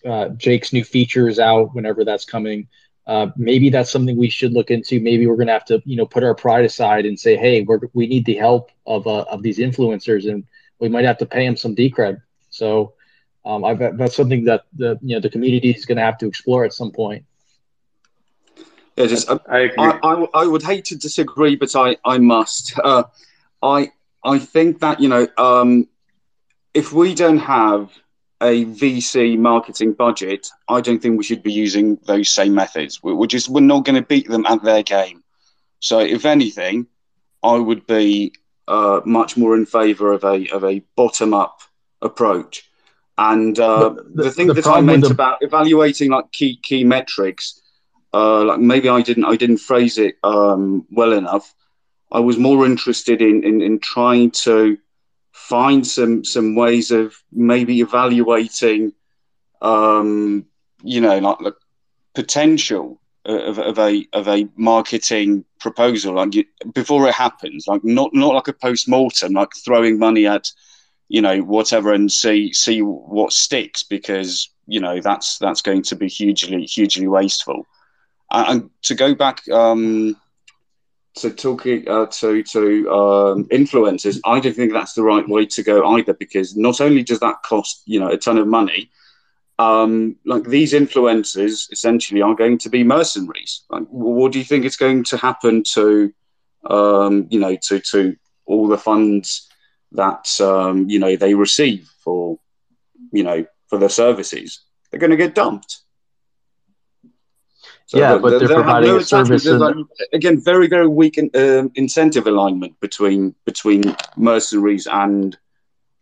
A: uh, Jake's new features out whenever that's coming. Uh, maybe that's something we should look into. Maybe we're going to have to, you know, put our pride aside and say, hey, we're, we need the help of uh, of these influencers, and we might have to pay them some decred. So um, I've, that's something that the you know the community is going to have to explore at some point.
C: Yeah, just I, I, I, I, would hate to disagree, but I I must. Uh, I I think that you know um, if we don't have a VC marketing budget, I don't think we should be using those same methods. We're just we're not going to beat them at their game. So if anything, I would be uh, much more in favour of a of a bottom up approach. And uh, the, the, thing the that I meant the... about evaluating like key key metrics, uh, like maybe I didn't I didn't phrase it um, well enough. I was more interested in, in in trying to find some some ways of maybe evaluating, um, you know, like the potential of, of a of a marketing proposal, like you, before it happens, like not not like a post mortem, like throwing money at, you know, whatever and see see what sticks because you know that's that's going to be hugely hugely wasteful. And to go back um, to talking uh, to to um, influencers, I don't think that's the right way to go either. Because not only does that cost you know a ton of money, um, like these influencers essentially are going to be mercenaries. Like, what do you think is going to happen to um, you know to to all the funds that um, you know they receive for you know for their services? They're going to get dumped.
A: So yeah, but they're, they're providing no a service.
C: Like, again, very very weak in, uh, incentive alignment between between mercenaries and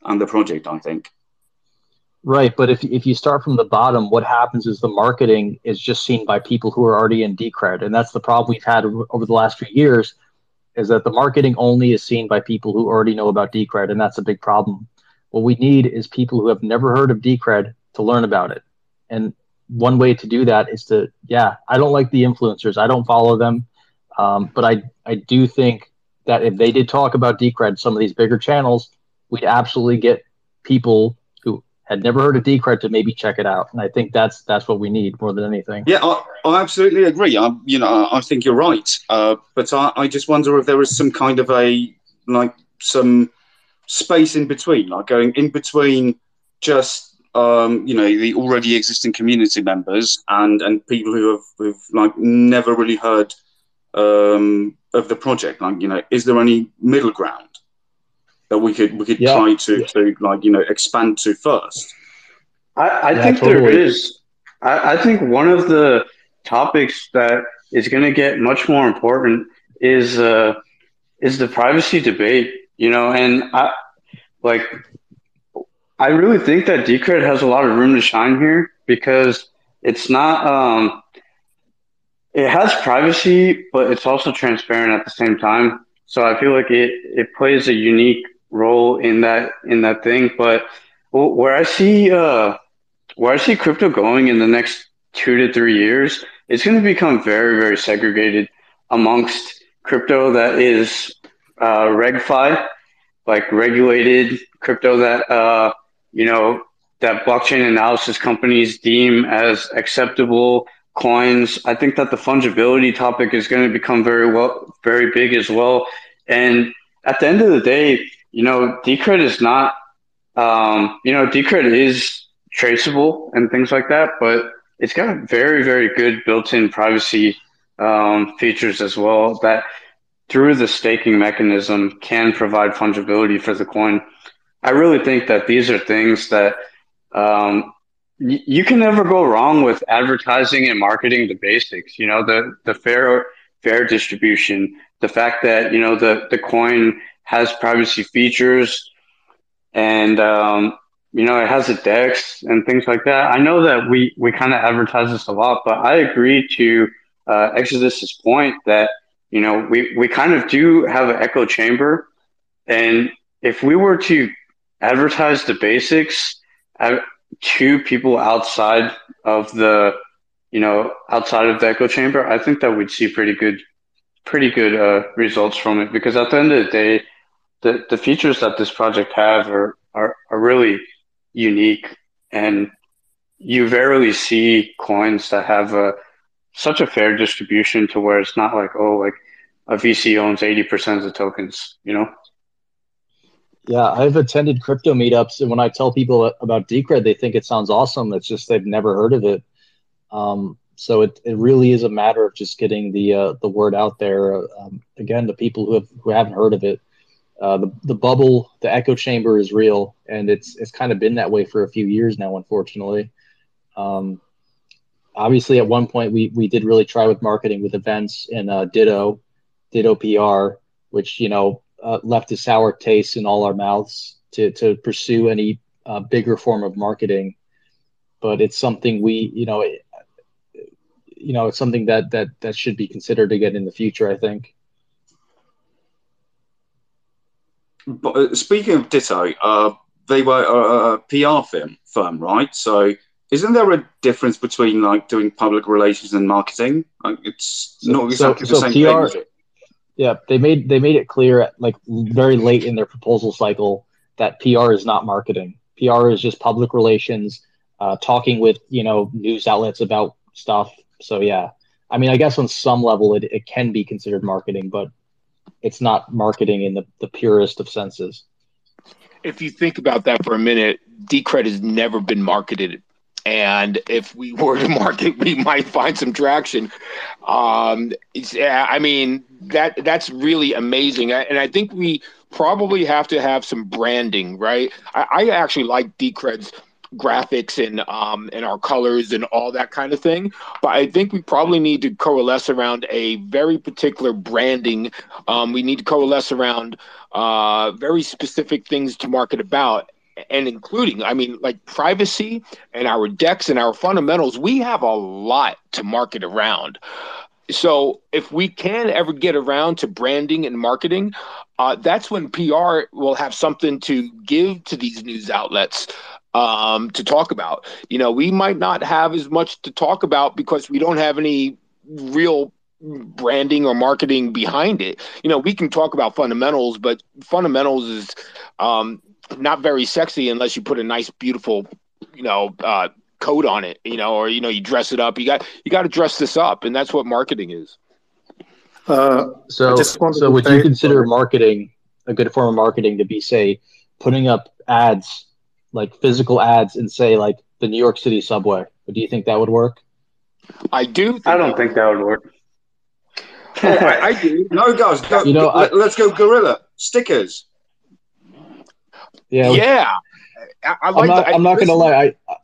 C: and the project. I think.
A: Right, but if if you start from the bottom, what happens is the marketing is just seen by people who are already in Decred, and that's the problem we've had over the last few years. Is that the marketing only is seen by people who already know about Decred, and that's a big problem. What we need is people who have never heard of Decred to learn about it, and one way to do that is to yeah i don't like the influencers. I don't follow them. Um, but i i do think that if they did talk about decred some of these bigger channels we'd absolutely get people who had never heard of decred to maybe check it out. And i think that's that's what we need more than anything.
C: Yeah i, I absolutely agree. I you know i think you're right. Uh, but I, I just wonder if there is some kind of a like some space in between like going in between just um, you know, the already existing community members and and people who have who've like never really heard um, of the project. Like, you know, is there any middle ground that we could we could yeah. try to to like you know expand to first?
B: I, I yeah, think totally. there is. I, I think one of the topics that is going to get much more important is uh, is the privacy debate. You know, and I like I really think that Decred has a lot of room to shine here because it's not. Um, it has privacy, but it's also transparent at the same time. So I feel like it it plays a unique role in that in that thing. But where I see uh, where I see crypto going in the next two to three years, it's going to become very very segregated amongst crypto that is uh, regfi, like regulated crypto that uh, you know, that blockchain analysis companies deem as acceptable coins. I think that the fungibility topic is going to become very well, very big as well. And at the end of the day, you know, Decred is not, um, you know, Decred is traceable and things like that, but it's got very, very good built-in privacy um, features as well that through the staking mechanism can provide fungibility for the coin. I really think that these are things that um, y- you can never go wrong with advertising and marketing the basics. You know, the the fair fair distribution, the fact that you know the the coin has privacy features, and um, you know it has a DEX and things like that. I know that we we kind of advertise this a lot, but I agree to uh, Exodus's point that you know we we kind of do have an echo chamber, and if we were to advertise the basics to people outside of the you know outside of the echo chamber i think that we'd see pretty good pretty good uh, results from it because at the end of the day, the, the features that this project have are, are, are really unique and you rarely see coins that have a such a fair distribution to where it's not like oh like a VC owns 80% of the tokens, you know?
A: Yeah, I've attended crypto meetups, and when I tell people about Decred, they think it sounds awesome. It's just they've never heard of it. Um, so it, it really is a matter of just getting the uh, the word out there. Um, again, the people who have who haven't heard of it, uh, the the bubble, the echo chamber is real, and it's it's kind of been that way for a few years now, unfortunately. Um, obviously, at one point we we did really try with marketing with events and uh, Ditto, Ditto PR, which you know uh, left a sour taste in all our mouths to to pursue any uh, bigger form of marketing. But it's something we you know. It, you know, it's something that that that should be considered again in the future. I think.
C: But uh, speaking of Ditto, uh, they were a, a PR firm, firm, right? So isn't there a difference between like doing public relations and marketing? Like, it's not exactly
A: so-
C: the
A: so
C: same
A: PR
C: thing.
A: Yeah, they made they made it clear at like very late in their proposal cycle that PR is not marketing. PR is just public relations, uh, talking with you know news outlets about stuff. So yeah, I mean, I guess on some level it, it can be considered marketing, but it's not marketing in the, the purest of senses.
D: if you think about that for a minute, Decred has never been marketed. And if we *laughs* were to market, we might find some traction. Um, I mean, that that's really amazing. And I think we probably have to have some branding, right? I, I actually like Decred's graphics and um and our colors and all that kind of thing but i think we probably need to coalesce around a very particular branding um we need to coalesce around uh, very specific things to market about, and including, I mean, like privacy and our DEX and our fundamentals. We have a lot to market around. So if we can ever get around to branding and marketing, uh, that's when PR will have something to give to these news outlets um, to talk about. You know, we might not have as much to talk about because we don't have any real branding or marketing behind it. You know, we can talk about fundamentals, but fundamentals is um, not very sexy unless you put a nice, beautiful, you know, uh, coat on it. You know, or you know, you dress it up. You got you got to dress this up, and that's what marketing is.
E: Uh,
A: So,
E: I just
A: so would
E: say-
A: you consider marketing a good form of marketing to be, say, putting up ads, like physical ads, and say like the New York City subway? But Do you think that would work?
D: I do. Think
B: I don't think that would work.
C: Oh, I, I do. No, guys, go,
A: You know,
C: let, us go guerrilla stickers.
A: Yeah,
D: Yeah, I, I
A: I'm not.
D: the-
A: I'm not gonna lie. I, I,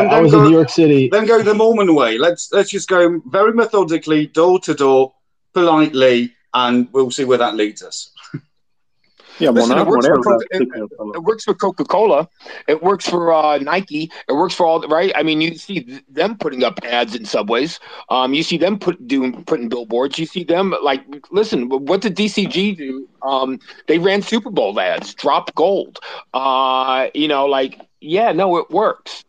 C: and
A: I
C: then
A: was
C: go,
A: in New York City.
C: then go the Mormon way. Let's let's just go very methodically, door to door, politely, and we'll see where that leads us.
E: Yeah,
D: Listen,
E: Monarch,
D: it works for- it-
E: stickers a lot.
D: It works for Coca Cola. It works for uh, Nike. It works for all right. I mean, you see them putting up ads in subways. Um, you see them put doing putting billboards. You see them like listen. What did DCG do? Um, they ran Super Bowl ads. Drop gold. Uh, you know, like yeah, no, it works.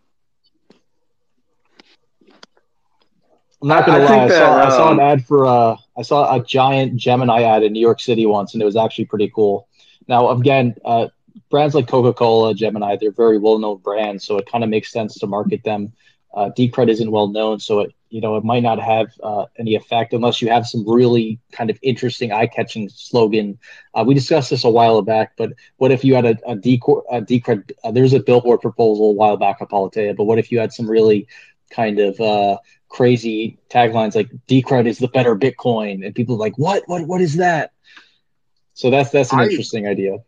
A: I'm not gonna
B: I
A: lie.
B: think
A: I
B: that,
A: saw. I saw an
B: um,
A: ad for. Uh, I saw a giant Gemini ad in New York City once, and it was actually pretty cool. Now, again, uh, brands like Coca Cola, Gemini, they're very well known brands, so it kind of makes sense to market them. Uh, Decred isn't well known, so it you know it might not have uh, any effect unless you have some really kind of interesting, eye catching slogan. Uh, we discussed this a while back, but what if you had a, a, Decor, a Decred? Uh, there's a billboard proposal a while back at Politeia, but what if you had some really kind of uh, crazy taglines like Decred is the better Bitcoin, and people like, what, what, what is that? So that's that's an
D: I-
A: interesting idea.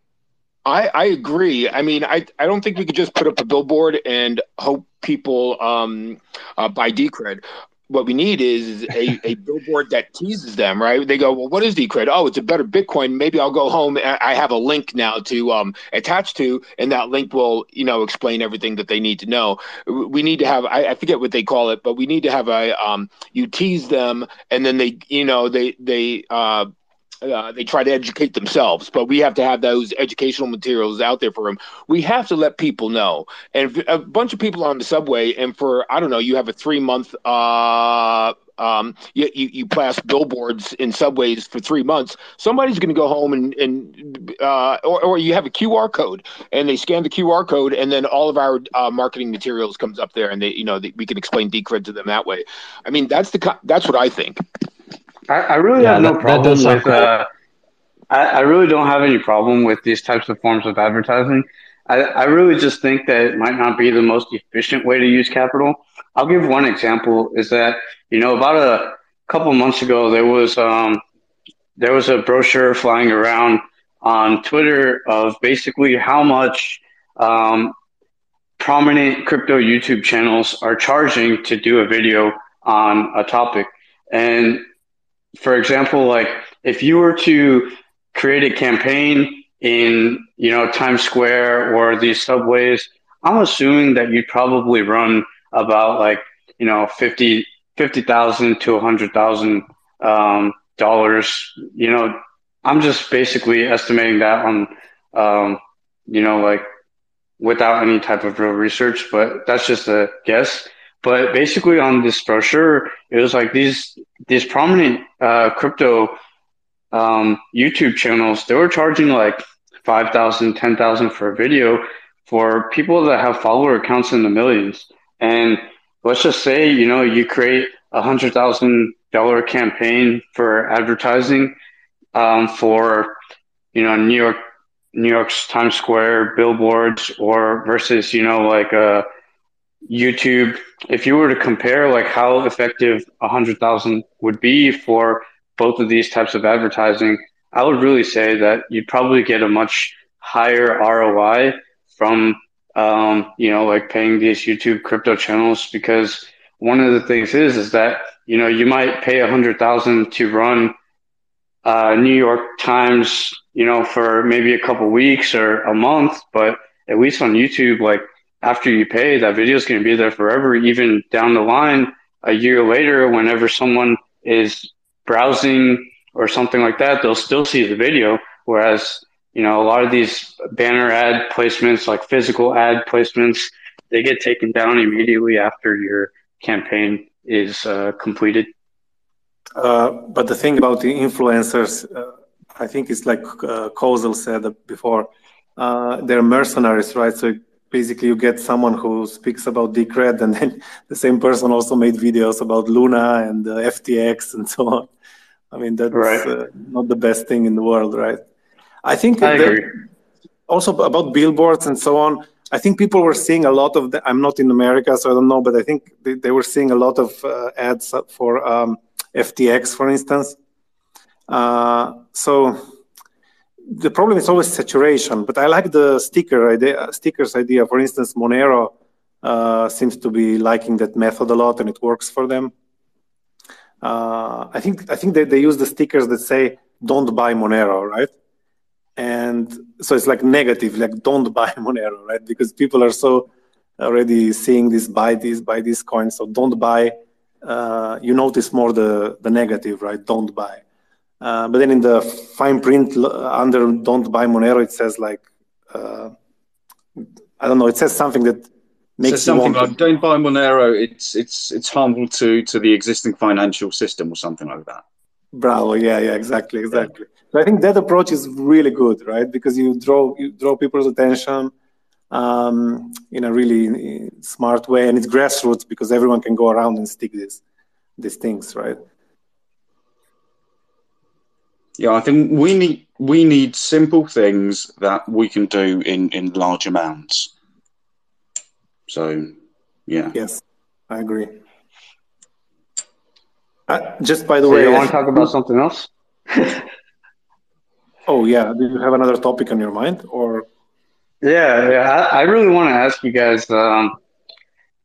D: I, I agree. I mean, I, I don't think we could just put up a billboard and hope people um, uh, buy Decred. What we need is a, a billboard that teases them, right? They go, well, what is Decred? Oh, it's a better Bitcoin. Maybe I'll go home. I have a link now to um, attach to, and that link will, you know, explain everything that they need to know. We need to have, I, I forget what they call it, but we need to have a, um, you tease them, and then they, you know, they, they, uh, uh, they try to educate themselves, but we have to have those educational materials out there for them. We have to let people know. And a bunch of people on the subway, and for I don't know, you have a three month uh, um, you, you, you blast billboards in subways for three months, somebody's going to go home and, and uh, or, or you have a QR code and they scan the QR code and then all of our uh, marketing materials comes up there and they, you know, they, we can explain Decred to them that way. I mean, that's the, that's what I think.
B: I, I really yeah, have no problem that with, cool. uh, I, I really don't have any problem with these types of forms of advertising. I, I really just think that it might not be the most efficient way to use capital. I'll give one example is that, you know, about a couple months ago, there was, um, there was a brochure flying around on Twitter of basically how much, um, prominent crypto YouTube channels are charging to do a video on a topic. And for example, like if you were to create a campaign in you know Times Square or these subways, I'm assuming that you'd probably run about like you know fifty fifty thousand to a hundred thousand um, dollars. You know, I'm just basically estimating that on um, you know like without any type of real research, but that's just a guess. But basically, on this brochure, it was like these these prominent uh, crypto um, YouTube channels, they were charging like 5,000, 10,000 for a video for people that have follower accounts in the millions. And let's just say, you know, you create a hundred thousand dollar campaign for advertising um, for, you know, New York, New York's Times Square billboards or versus, you know, like a uh, YouTube. If you were to compare like how effective a hundred thousand would be for both of these types of advertising, I would really say that you'd probably get a much higher ROI from, um, you know, like paying these YouTube crypto channels because one of the things is, is that, you know, you might pay a hundred thousand to run, uh, New York Times, you know, for maybe a couple weeks or a month, but at least on YouTube, like after you pay, that video is going to be there forever, even down the line, a year later, whenever someone is browsing or something like that, they'll still see the video. Whereas, you know, a lot of these banner ad placements, like physical ad placements, they get taken down immediately after your campaign is uh, completed.
E: Uh, but the thing about the influencers, uh, I think it's like uh, Kozel said before, uh, they're mercenaries, right? So basically you get someone who speaks about Decred and then *laughs* the same person also made videos about Luna and uh, FTX and so on. I mean, that's right. uh, not the best thing in the world, right? I think
B: I agree.
E: also about billboards and so on. I think people were seeing a lot of. The, I'm not in America, so I don't know, but I think they, they were seeing a lot of uh, ads for um, FTX, for instance. Uh, so the problem is always saturation, but I like the sticker idea, stickers idea. For instance, Monero uh, seems to be liking that method a lot, and it works for them. Uh, I think I think they, they use the stickers that say "Don't buy Monero," right? And so it's like negative, like "Don't *laughs* buy Monero," right? Because people are so already seeing this buy this buy this coin, so don't buy. Uh, you notice more the the negative, right? Don't buy. Uh, but then in the fine print under "Don't buy Monero," it says like uh, I don't know. It says something that makes
C: says something like "Don't buy Monero." It's it's it's harmful to to the existing financial system or something like that.
E: Bravo! Yeah, yeah, exactly, exactly. Yeah. So I think that approach is really good, right? Because you draw you draw people's attention um, in a really smart way, and it's grassroots because everyone can go around and stick these these things, right?
C: Yeah, I think we need we need simple things that we can do in in large amounts. So, yeah.
E: Yes, I agree. Uh, just by the
B: so
E: way,
B: you want to talk about something else? *laughs*
E: oh yeah, do you have another topic on your mind, or?
B: Yeah, yeah. I, I really want to ask you guys. Um,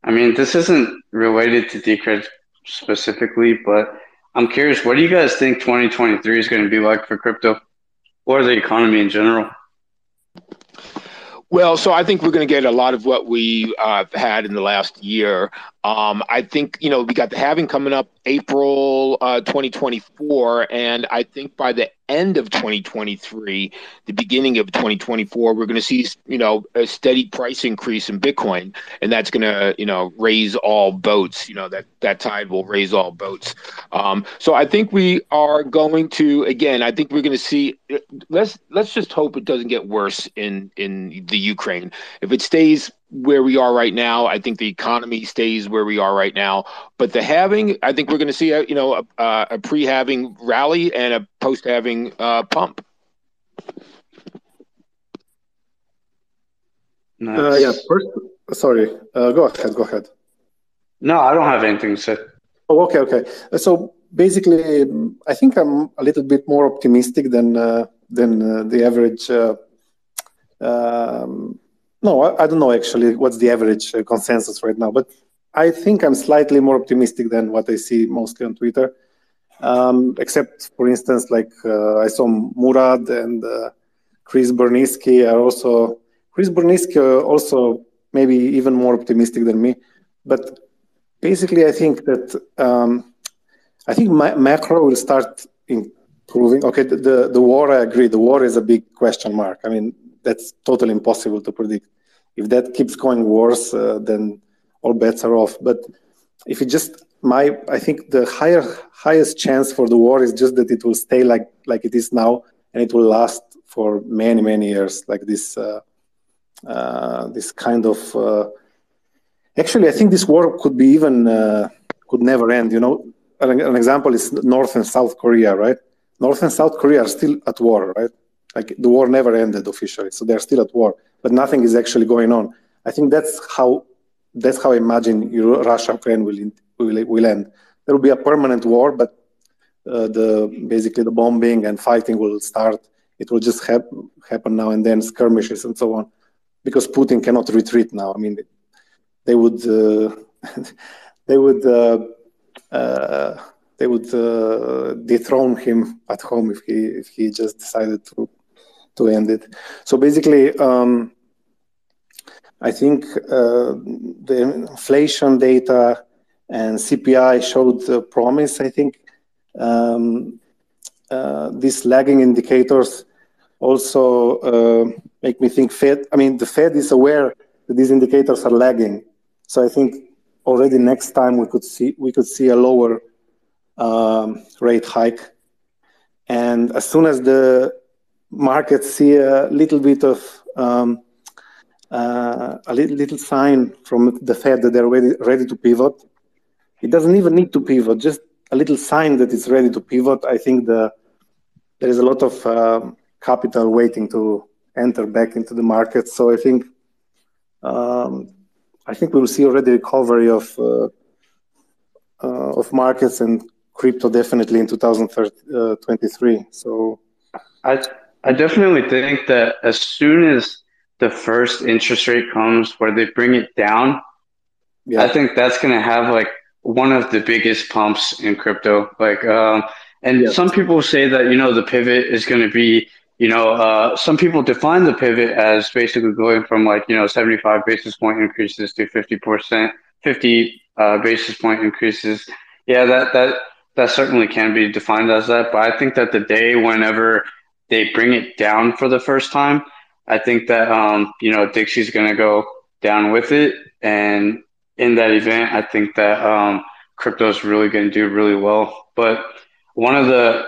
B: I mean, this isn't related to Decred specifically, but I'm curious, what do you guys think 2023 is going to be like for crypto or the economy in general?
D: Well, so I think we're going to get a lot of what we uh, had in the last year. Um, I think you know we got the halving coming up April uh, 2024, and I think by the end of 2023, the beginning of 2024, we're going to see you know a steady price increase in Bitcoin, and that's going to you know raise all boats. You know that that tide will raise all boats. Um, so I think we are going to again. I think we're going to see. Let's let's just hope it doesn't get worse in in the Ukraine. If it stays where we are right now. I think the economy stays where we are right now. But the halving, I think we're going to see a you know a, a pre-halving rally and a post-halving uh, pump.
E: Nice. Uh, yeah. First, sorry. Uh, go ahead. Go ahead.
B: No, I don't have anything to say.
E: Oh, okay, okay. So basically, I think I'm a little bit more optimistic than uh, than uh, the average. Uh, um, no, I, I, don't know actually what's the average uh, consensus right now, but I think I'm slightly more optimistic than what I see mostly on Twitter. Um, except, for instance, like uh, I saw Murad and uh, Chris Burniske are also Chris Burniske also maybe even more optimistic than me. But basically, I think that um, I think ma- macro will start improving. Okay, the, the the war, I agree. The war is a big question mark. I mean, that's totally impossible to predict. If that keeps going worse, uh, then all bets are off. But if it just my, I think the higher highest chance for the war is just that it will stay like like it is now, and it will last for many many years, like this uh, uh, this kind of. Uh, actually, I think this war could be even uh, could never end. You know, an, an example is North and South Korea, right? North and South Korea are still at war, right? Like the war never ended officially, so they're still at war, but nothing is actually going on. I think that's how that's how I imagine Russia Ukraine will, will will end. There will be a permanent war, but uh, the basically the bombing and fighting will start. It will just hap- happen now and then, skirmishes and so on, because Putin cannot retreat now. I mean, they would uh, *laughs* they would. Uh, uh they would uh, dethrone him at home if he if he just decided to to end it. So basically, um, I think uh, the inflation data and CPI showed promise. I think um, uh, these lagging indicators also uh, make me think Fed. I mean, the Fed is aware that these indicators are lagging. So I think already next time we could see we could see a lower um, rate hike, and as soon as the markets see a little bit of um, uh, a little, little, sign from the Fed that they're ready, ready to pivot. It doesn't even need to pivot, just a little sign that it's ready to pivot. I think the, there is a lot of uh, capital waiting to enter back into the market. So I think um, I think we will see already recovery of uh, uh of markets and crypto definitely in 2023. Uh, so
B: I I definitely think that as soon as the first interest rate comes where they bring it down, yeah. I think that's going to have like one of the biggest pumps in crypto. Like, um, and yeah. some people say that, you know, the pivot is going to be, you know, uh, some people define the pivot as basically going from like, you know, 75 basis point increases to 50%, 50 uh, basis point increases. Yeah, that, that, that certainly can be defined as that. But I think that the day whenever they bring it down for the first time, I think that um, you know DXY's going to go down with it, and in that event, I think that um, crypto is really going to do really well. But one of the,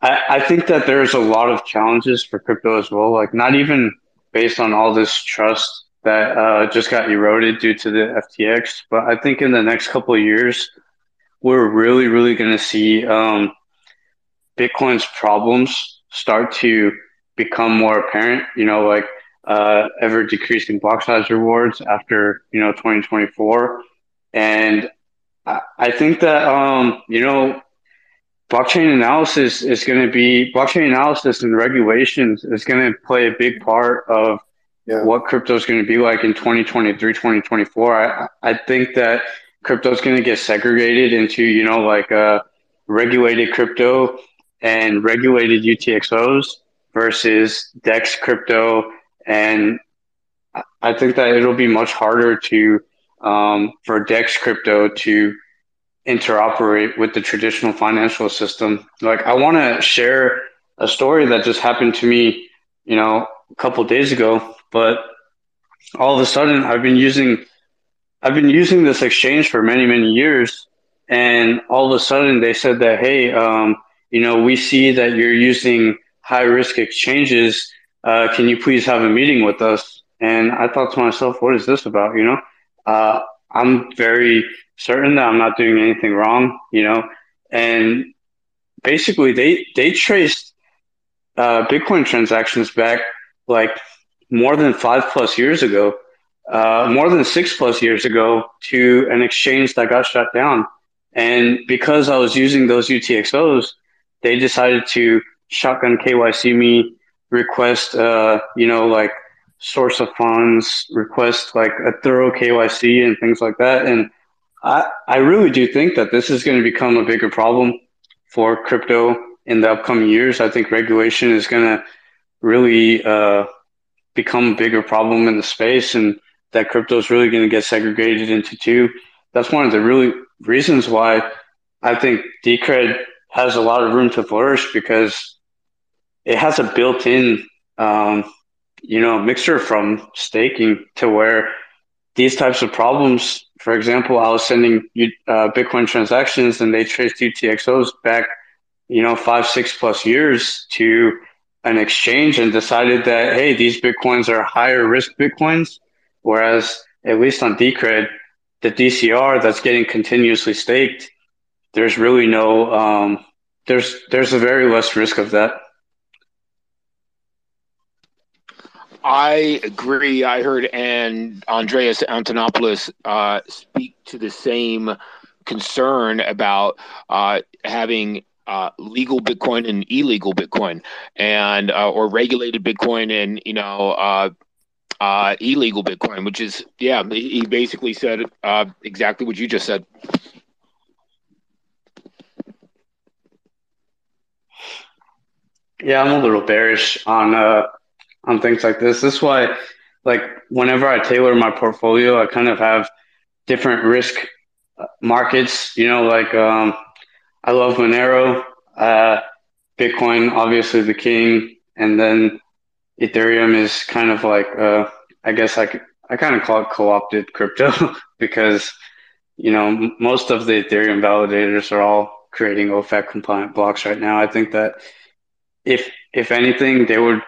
B: I, I think that there's a lot of challenges for crypto as well. Like not even based on all this trust that uh, just got eroded due to the FTX, but I think in the next couple of years, we're really, really going to see um, Bitcoin's problems start to become more apparent, you know, like uh, ever decreasing block size rewards after, you know, 2024. And I, I think that, um, you know, blockchain analysis is going to be blockchain analysis and regulations is going to play a big part of yeah. what crypto is going to be like in 2023, 2024. I, I think that crypto is going to get segregated into, you know, like a regulated crypto and regulated UTXOs versus DEX crypto. And I think that it'll be much harder to um, for Dex crypto to interoperate with the traditional financial system. Like, I want to share a story that just happened to me, you know, a couple days ago, but all of a sudden I've been using I've been using this exchange for many, many years. And all of a sudden they said that, hey, um, you know, we see that you're using high risk exchanges. Uh, can you please have a meeting with us? And I thought to myself, what is this about? You know, uh, I'm very certain that I'm not doing anything wrong, you know, and basically they, they traced, uh, Bitcoin transactions back like more than five plus years ago uh, more than six plus years ago to an exchange that got shut down. And because I was using those UTXOs, they decided to shotgun KYC me, request, uh, you know, like source of funds, request like a thorough KYC and things like that. And I, I really do think that this is going to become a bigger problem for crypto in the upcoming years. I think regulation is going to really uh, become a bigger problem in the space. And that crypto is really going to get segregated into two. That's one of the really reasons why I think Decred has a lot of room to flourish because it has a built-in, um, you know, mixture from staking to where these types of problems. For example, I was sending uh, Bitcoin transactions and they traced UTXOs back, you know, five, six plus years to an exchange and decided that, hey, these Bitcoins are higher risk Bitcoins Whereas at least on Decred, the DCR that's getting continuously staked, there's really no um, there's there's a very less risk of that.
D: I agree. I heard and Andreas Antonopoulos uh, speak to the same concern about uh, having uh, legal Bitcoin and illegal Bitcoin, and uh, or regulated Bitcoin and you know uh, uh, illegal Bitcoin, which is yeah, he basically said exactly what you just said.
B: Yeah, I'm a little bearish on uh, on things like this. This is why, like, whenever I tailor my portfolio, I kind of have different risk uh, markets. You know, like um, I love Monero, uh, Bitcoin, obviously the king, and then Ethereum is kind of like, uh, I guess I I kind of call it co-opted crypto *laughs* because, you know, most of the Ethereum validators are all creating OFAC compliant blocks right now. I think that if, if anything, they would,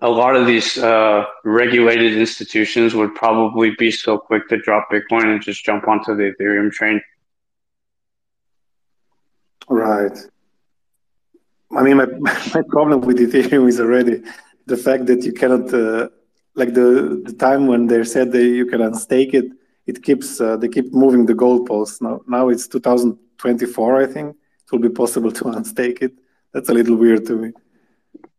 B: a lot of these uh, regulated institutions would probably be so quick to drop Bitcoin and just jump onto the Ethereum train.
E: Right. I mean, my, *laughs* my problem with Ethereum is already the fact that you cannot uh, like the the time when they said that you can unstake it it keeps uh, they keep moving the goalposts now now it's 2024 i think it will be possible to *laughs* unstake it that's a little weird to me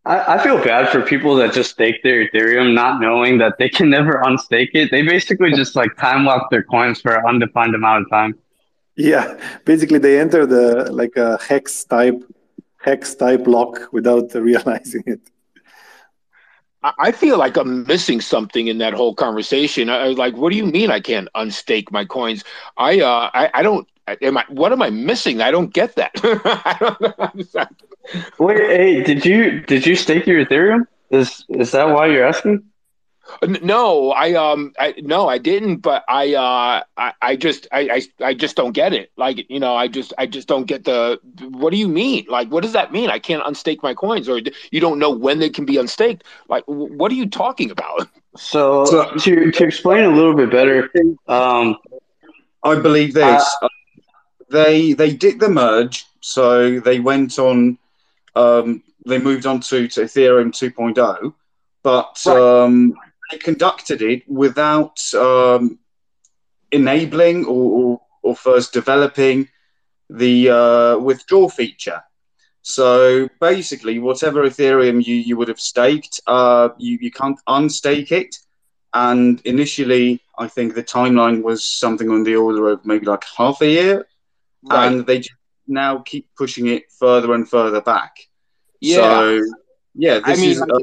B: I, I feel bad for people that just stake their ethereum not knowing that they can *laughs* never unstake it they basically just like time lock their coins for an undefined amount of time
E: yeah basically they enter the like a hex type hex type lock without *laughs* realizing it
D: I feel like I'm missing something in that whole conversation. I, was like, what do you mean I can't unstake my coins? I, uh, I, I don't. Am I? What am I missing? I don't get that. *laughs* I
B: don't Wait, hey, did you did you stake your Ethereum? Is is that why you're asking?
D: No, I um, I no, I didn't. But I uh, I, I just I, I I just don't get it. Like you know, I just I just don't get the. What do you mean? Like, what does that mean? I can't unstake my coins, or you don't know when they can be unstaked. Like, what are you talking about? *laughs*
B: So, so to to explain a little bit better, um,
C: I believe this. Uh, they they did the merge, so they went on. Um, they moved on to, to Ethereum 2.0, but right. um, they conducted it without um, enabling or, or, or, first developing the uh, withdraw feature. So basically, whatever Ethereum you, you would have staked, uh, you, you can't unstake it. And initially, I think the timeline was something on the order of maybe like half a year. Right. And they now keep pushing it further and further back.
D: Yeah.
C: So, yeah, this
D: I mean,
C: is a,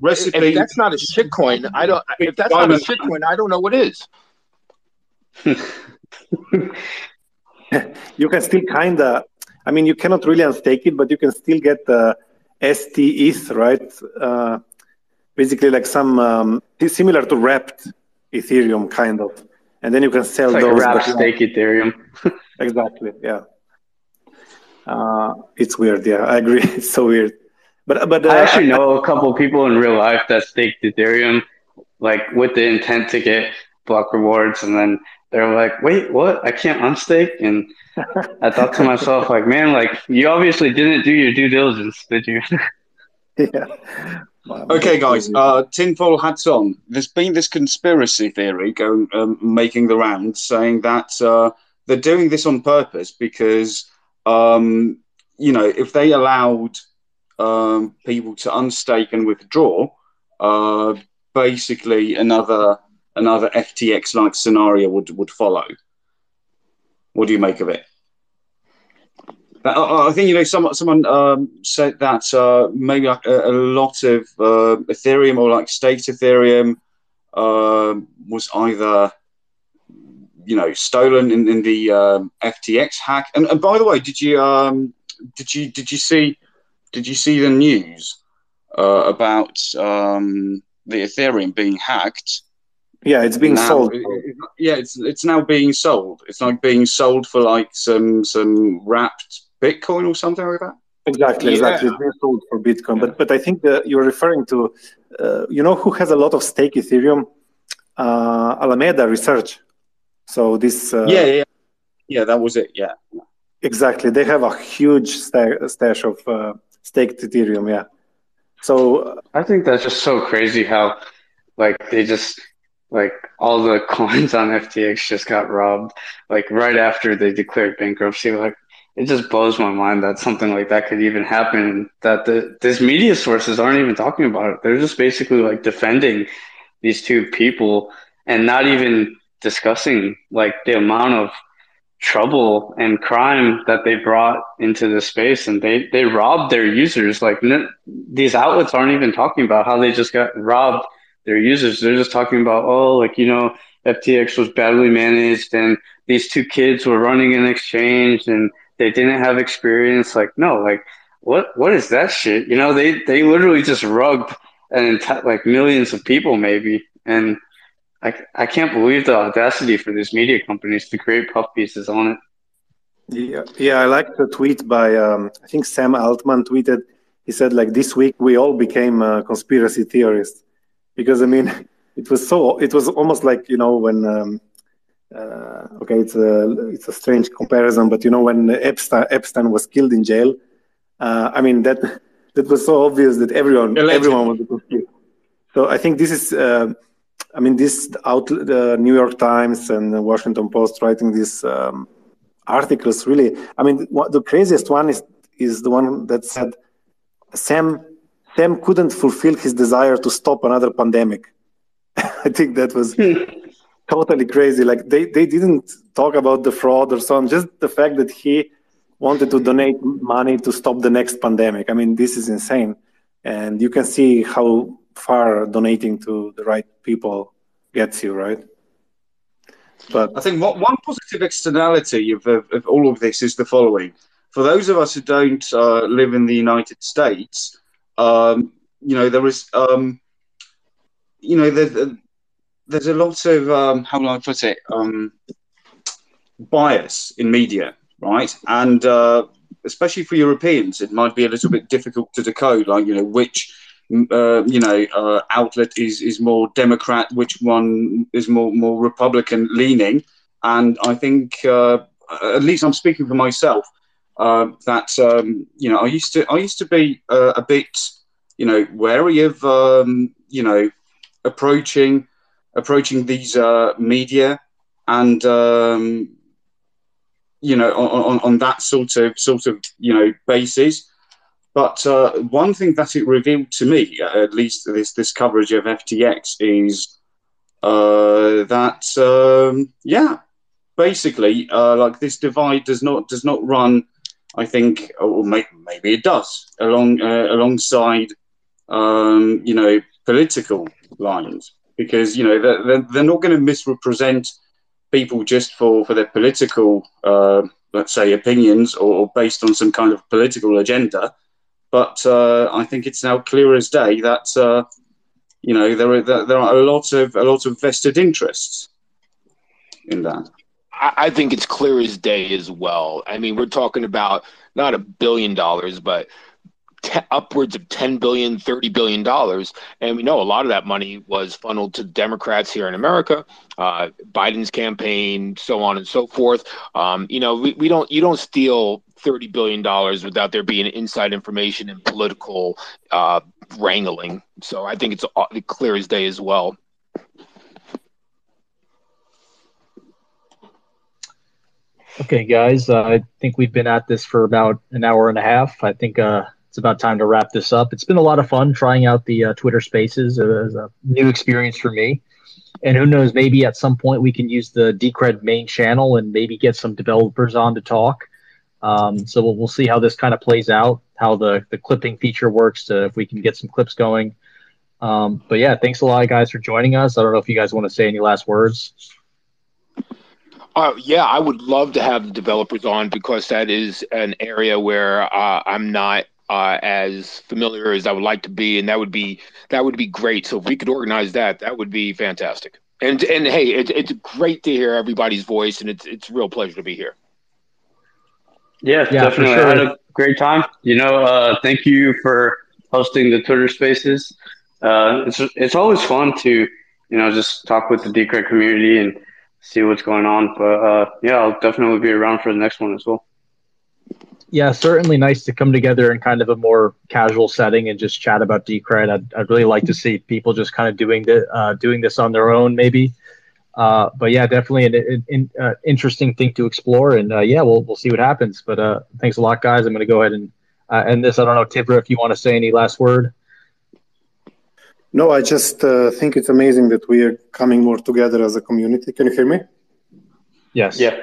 C: recipe.
D: If that's not a shitcoin, I don't. If that's not a shitcoin, I don't know what is. *laughs*
E: you can still kind of, I mean, you cannot really unstake it, but you can still get the ST ETH, right? Uh, basically, like some um, similar to wrapped Ethereum, kind of. And then you can sell
B: it's like
E: those.
B: wrapped stake Ethereum. *laughs*
E: exactly. Yeah. Uh, it's weird. Yeah, I agree. *laughs* It's so weird. But but uh,
B: I actually know a couple people in real life that staked Ethereum, like with the intent to get block rewards, and then they're like, "Wait, what? I can't unstake." And *laughs* I thought to myself, like, "Man, like you obviously didn't do your due diligence, did you?" *laughs*
E: yeah.
C: Okay, guys. Uh, tinfoil hats on. There's been this conspiracy theory going, um, making the rounds, saying that uh, they're doing this on purpose because, um, you know, if they allowed um, people to unstake and withdraw, uh, basically another another FTX like scenario would would follow. What do you make of it? Uh, uh, I think you know someone someone um, said that uh, maybe a, a lot of uh, Ethereum or like state Ethereum um, was either you know stolen in, in the um, FTX hack. And, and by the way, did you um, did you did you see did you see the news uh, about um, the Ethereum being hacked?
E: Yeah, it's being
C: now,
E: sold.
C: it- it- yeah, it's it's now being sold. It's like being sold for like some some wrapped Bitcoin or something like that.
E: Exactly,
C: Yeah.
E: exactly. It's being sold for Bitcoin. But but I think that you're referring to, uh, you know, who has a lot of stake Ethereum? Uh, Alameda Research. So this. Uh,
C: yeah, yeah, yeah. That was it. Yeah.
E: Exactly. They have a huge sta- stash of uh, staked Ethereum. Yeah. So uh,
B: I think that's just so crazy how, like, they just like all the *laughs* coins on FTX just got robbed, like right after they declared bankruptcy. Like, it just blows my mind that something like that could even happen. That the these media sources aren't even talking about it. They're just basically like defending these two people and not even discussing like the amount of trouble and crime that they brought into the space and they they robbed their users. Like n- these outlets aren't even talking about how they just got robbed their users. They're just talking about oh like you know FTX was badly managed and these two kids were running an exchange and they didn't have experience. Like no like what what is that shit? You know they they literally just rugged an enti- like millions of people maybe. And I, I can't believe the audacity for these media companies to create puff pieces on it.
E: Yeah, yeah, I like the tweet by um, I think Sam Altman tweeted. He said like this week we all became uh, conspiracy theorists because I mean *laughs* it was so it was almost like you know when um, uh, okay it's a it's a strange comparison but you know when Epstein Epstein was killed in jail uh, I mean that *laughs* that was so obvious that everyone
C: Allegedly.
E: everyone was a conspiracy. So I think this is. Uh, I mean, this out the New York Times and the Washington Post writing these um, articles really. I mean, what, the craziest one is is the one that said Sam Sam couldn't fulfill his desire to stop another pandemic. *laughs* I think that was *laughs* totally crazy. Like they they didn't talk about the fraud or so on, just the fact that he wanted to donate money to stop the next pandemic. I mean, this is insane, and you can see how far donating to the right people gets you, right? But
C: I think what, one positive externality of, of, of all of this is the following. For those of us who don't uh, live in the United States, um, you know, there is, um, you know, there, there's a lot of, um, how will I put it, um, bias in media, right? And uh, especially for Europeans, it might be a little bit difficult to decode, like, you know, which uh, you know, uh, outlet is is more Democrat, which one is more more Republican leaning, and I think uh, at least I'm speaking for myself uh, that um, you know I used to I used to be uh, a bit you know wary of um, you know approaching approaching these uh, media and um, you know on, on, on that sort of sort of you know basis. But uh, one thing that it revealed to me, at least this this coverage of FTX, is uh, that um, yeah, basically, uh, like this divide does not does not run. I think, or may, maybe it does along uh, alongside, um, you know, political lines, because you know they're, they're, not going to misrepresent people just for for their political, uh, let's say, opinions or, based on some kind of political agenda. But uh, I think it's now clear as day that uh, you know there are there are a lot of a lot of vested interests in that.
D: I think it's clear as day as well. I mean, we're talking about not a billion dollars, but upwards of 10 billion 30 billion dollars. And we know a lot of that money was funneled to democrats here in america uh, biden's campaign so on and so forth. Um, you know we, we don't you don't steal 30 billion dollars without there being inside information and political uh, wrangling. So i think it's clear as day as well.
A: Okay, guys, uh, I think we've been at this for about an hour and a half. I think uh, it's about time to wrap this up. It's been a lot of fun trying out the uh, Twitter Spaces as a new experience for me. And who knows, maybe at some point we can use the Decred main channel and maybe get some developers on to talk. Um, so we'll, we'll see how this kind of plays out, how the, the clipping feature works, to, if we can get some clips going. Um, but yeah, thanks a lot, guys, for joining us. I don't know if you guys want to say any last words.
D: Uh, yeah, I would love to have the developers on because that is an area where uh, I'm not uh, as familiar as I would like to be, and that would be that would be great. So if we could organize that, that would be fantastic. And and hey, it, it's great to hear everybody's voice, and it's it's a real pleasure to be here.
B: Yeah, yeah definitely. Sure. I had a great time. You know, uh, thank you for hosting the Twitter Spaces. Uh, it's it's always fun to you know just talk with the Decred community and see what's going on. But uh, yeah, I'll definitely be around for the next one as well
A: yeah, certainly nice to come together in kind of a more casual setting and just chat about Decred. I'd, I'd really like to see people just kind of doing the uh, doing this on their own, maybe. Uh, but yeah, definitely an, an, an uh, interesting thing to explore, and uh, yeah, we'll we'll see what happens. But uh, thanks a lot, guys. I'm going to go ahead and uh, end this. I don't know, Tibra, if you want to say any last word.
E: No, I just think it's amazing that we are coming more together as a community. Can you hear me?
A: Yes.
B: Yeah.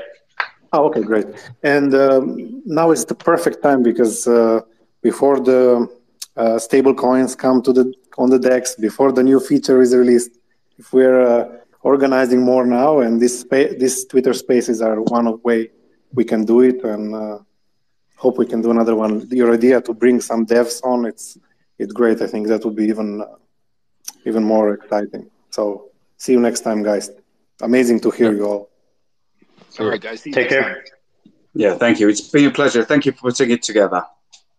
E: Oh, okay, great. And um, now is the perfect time because uh, before the uh, stable coins come to the on the DEX, before the new feature is released, if we're uh, organizing more now, and this spa- this Twitter Spaces are one of way we can do it, and uh, hope we can do another one. Your idea to bring some devs on, it's it's great. I think that would be even uh, even more exciting. So see you next time, guys. Amazing to hear you all.
D: All right, guys.
B: Take care. Time.
C: Yeah, thank you. It's been a pleasure. Thank you for putting it together.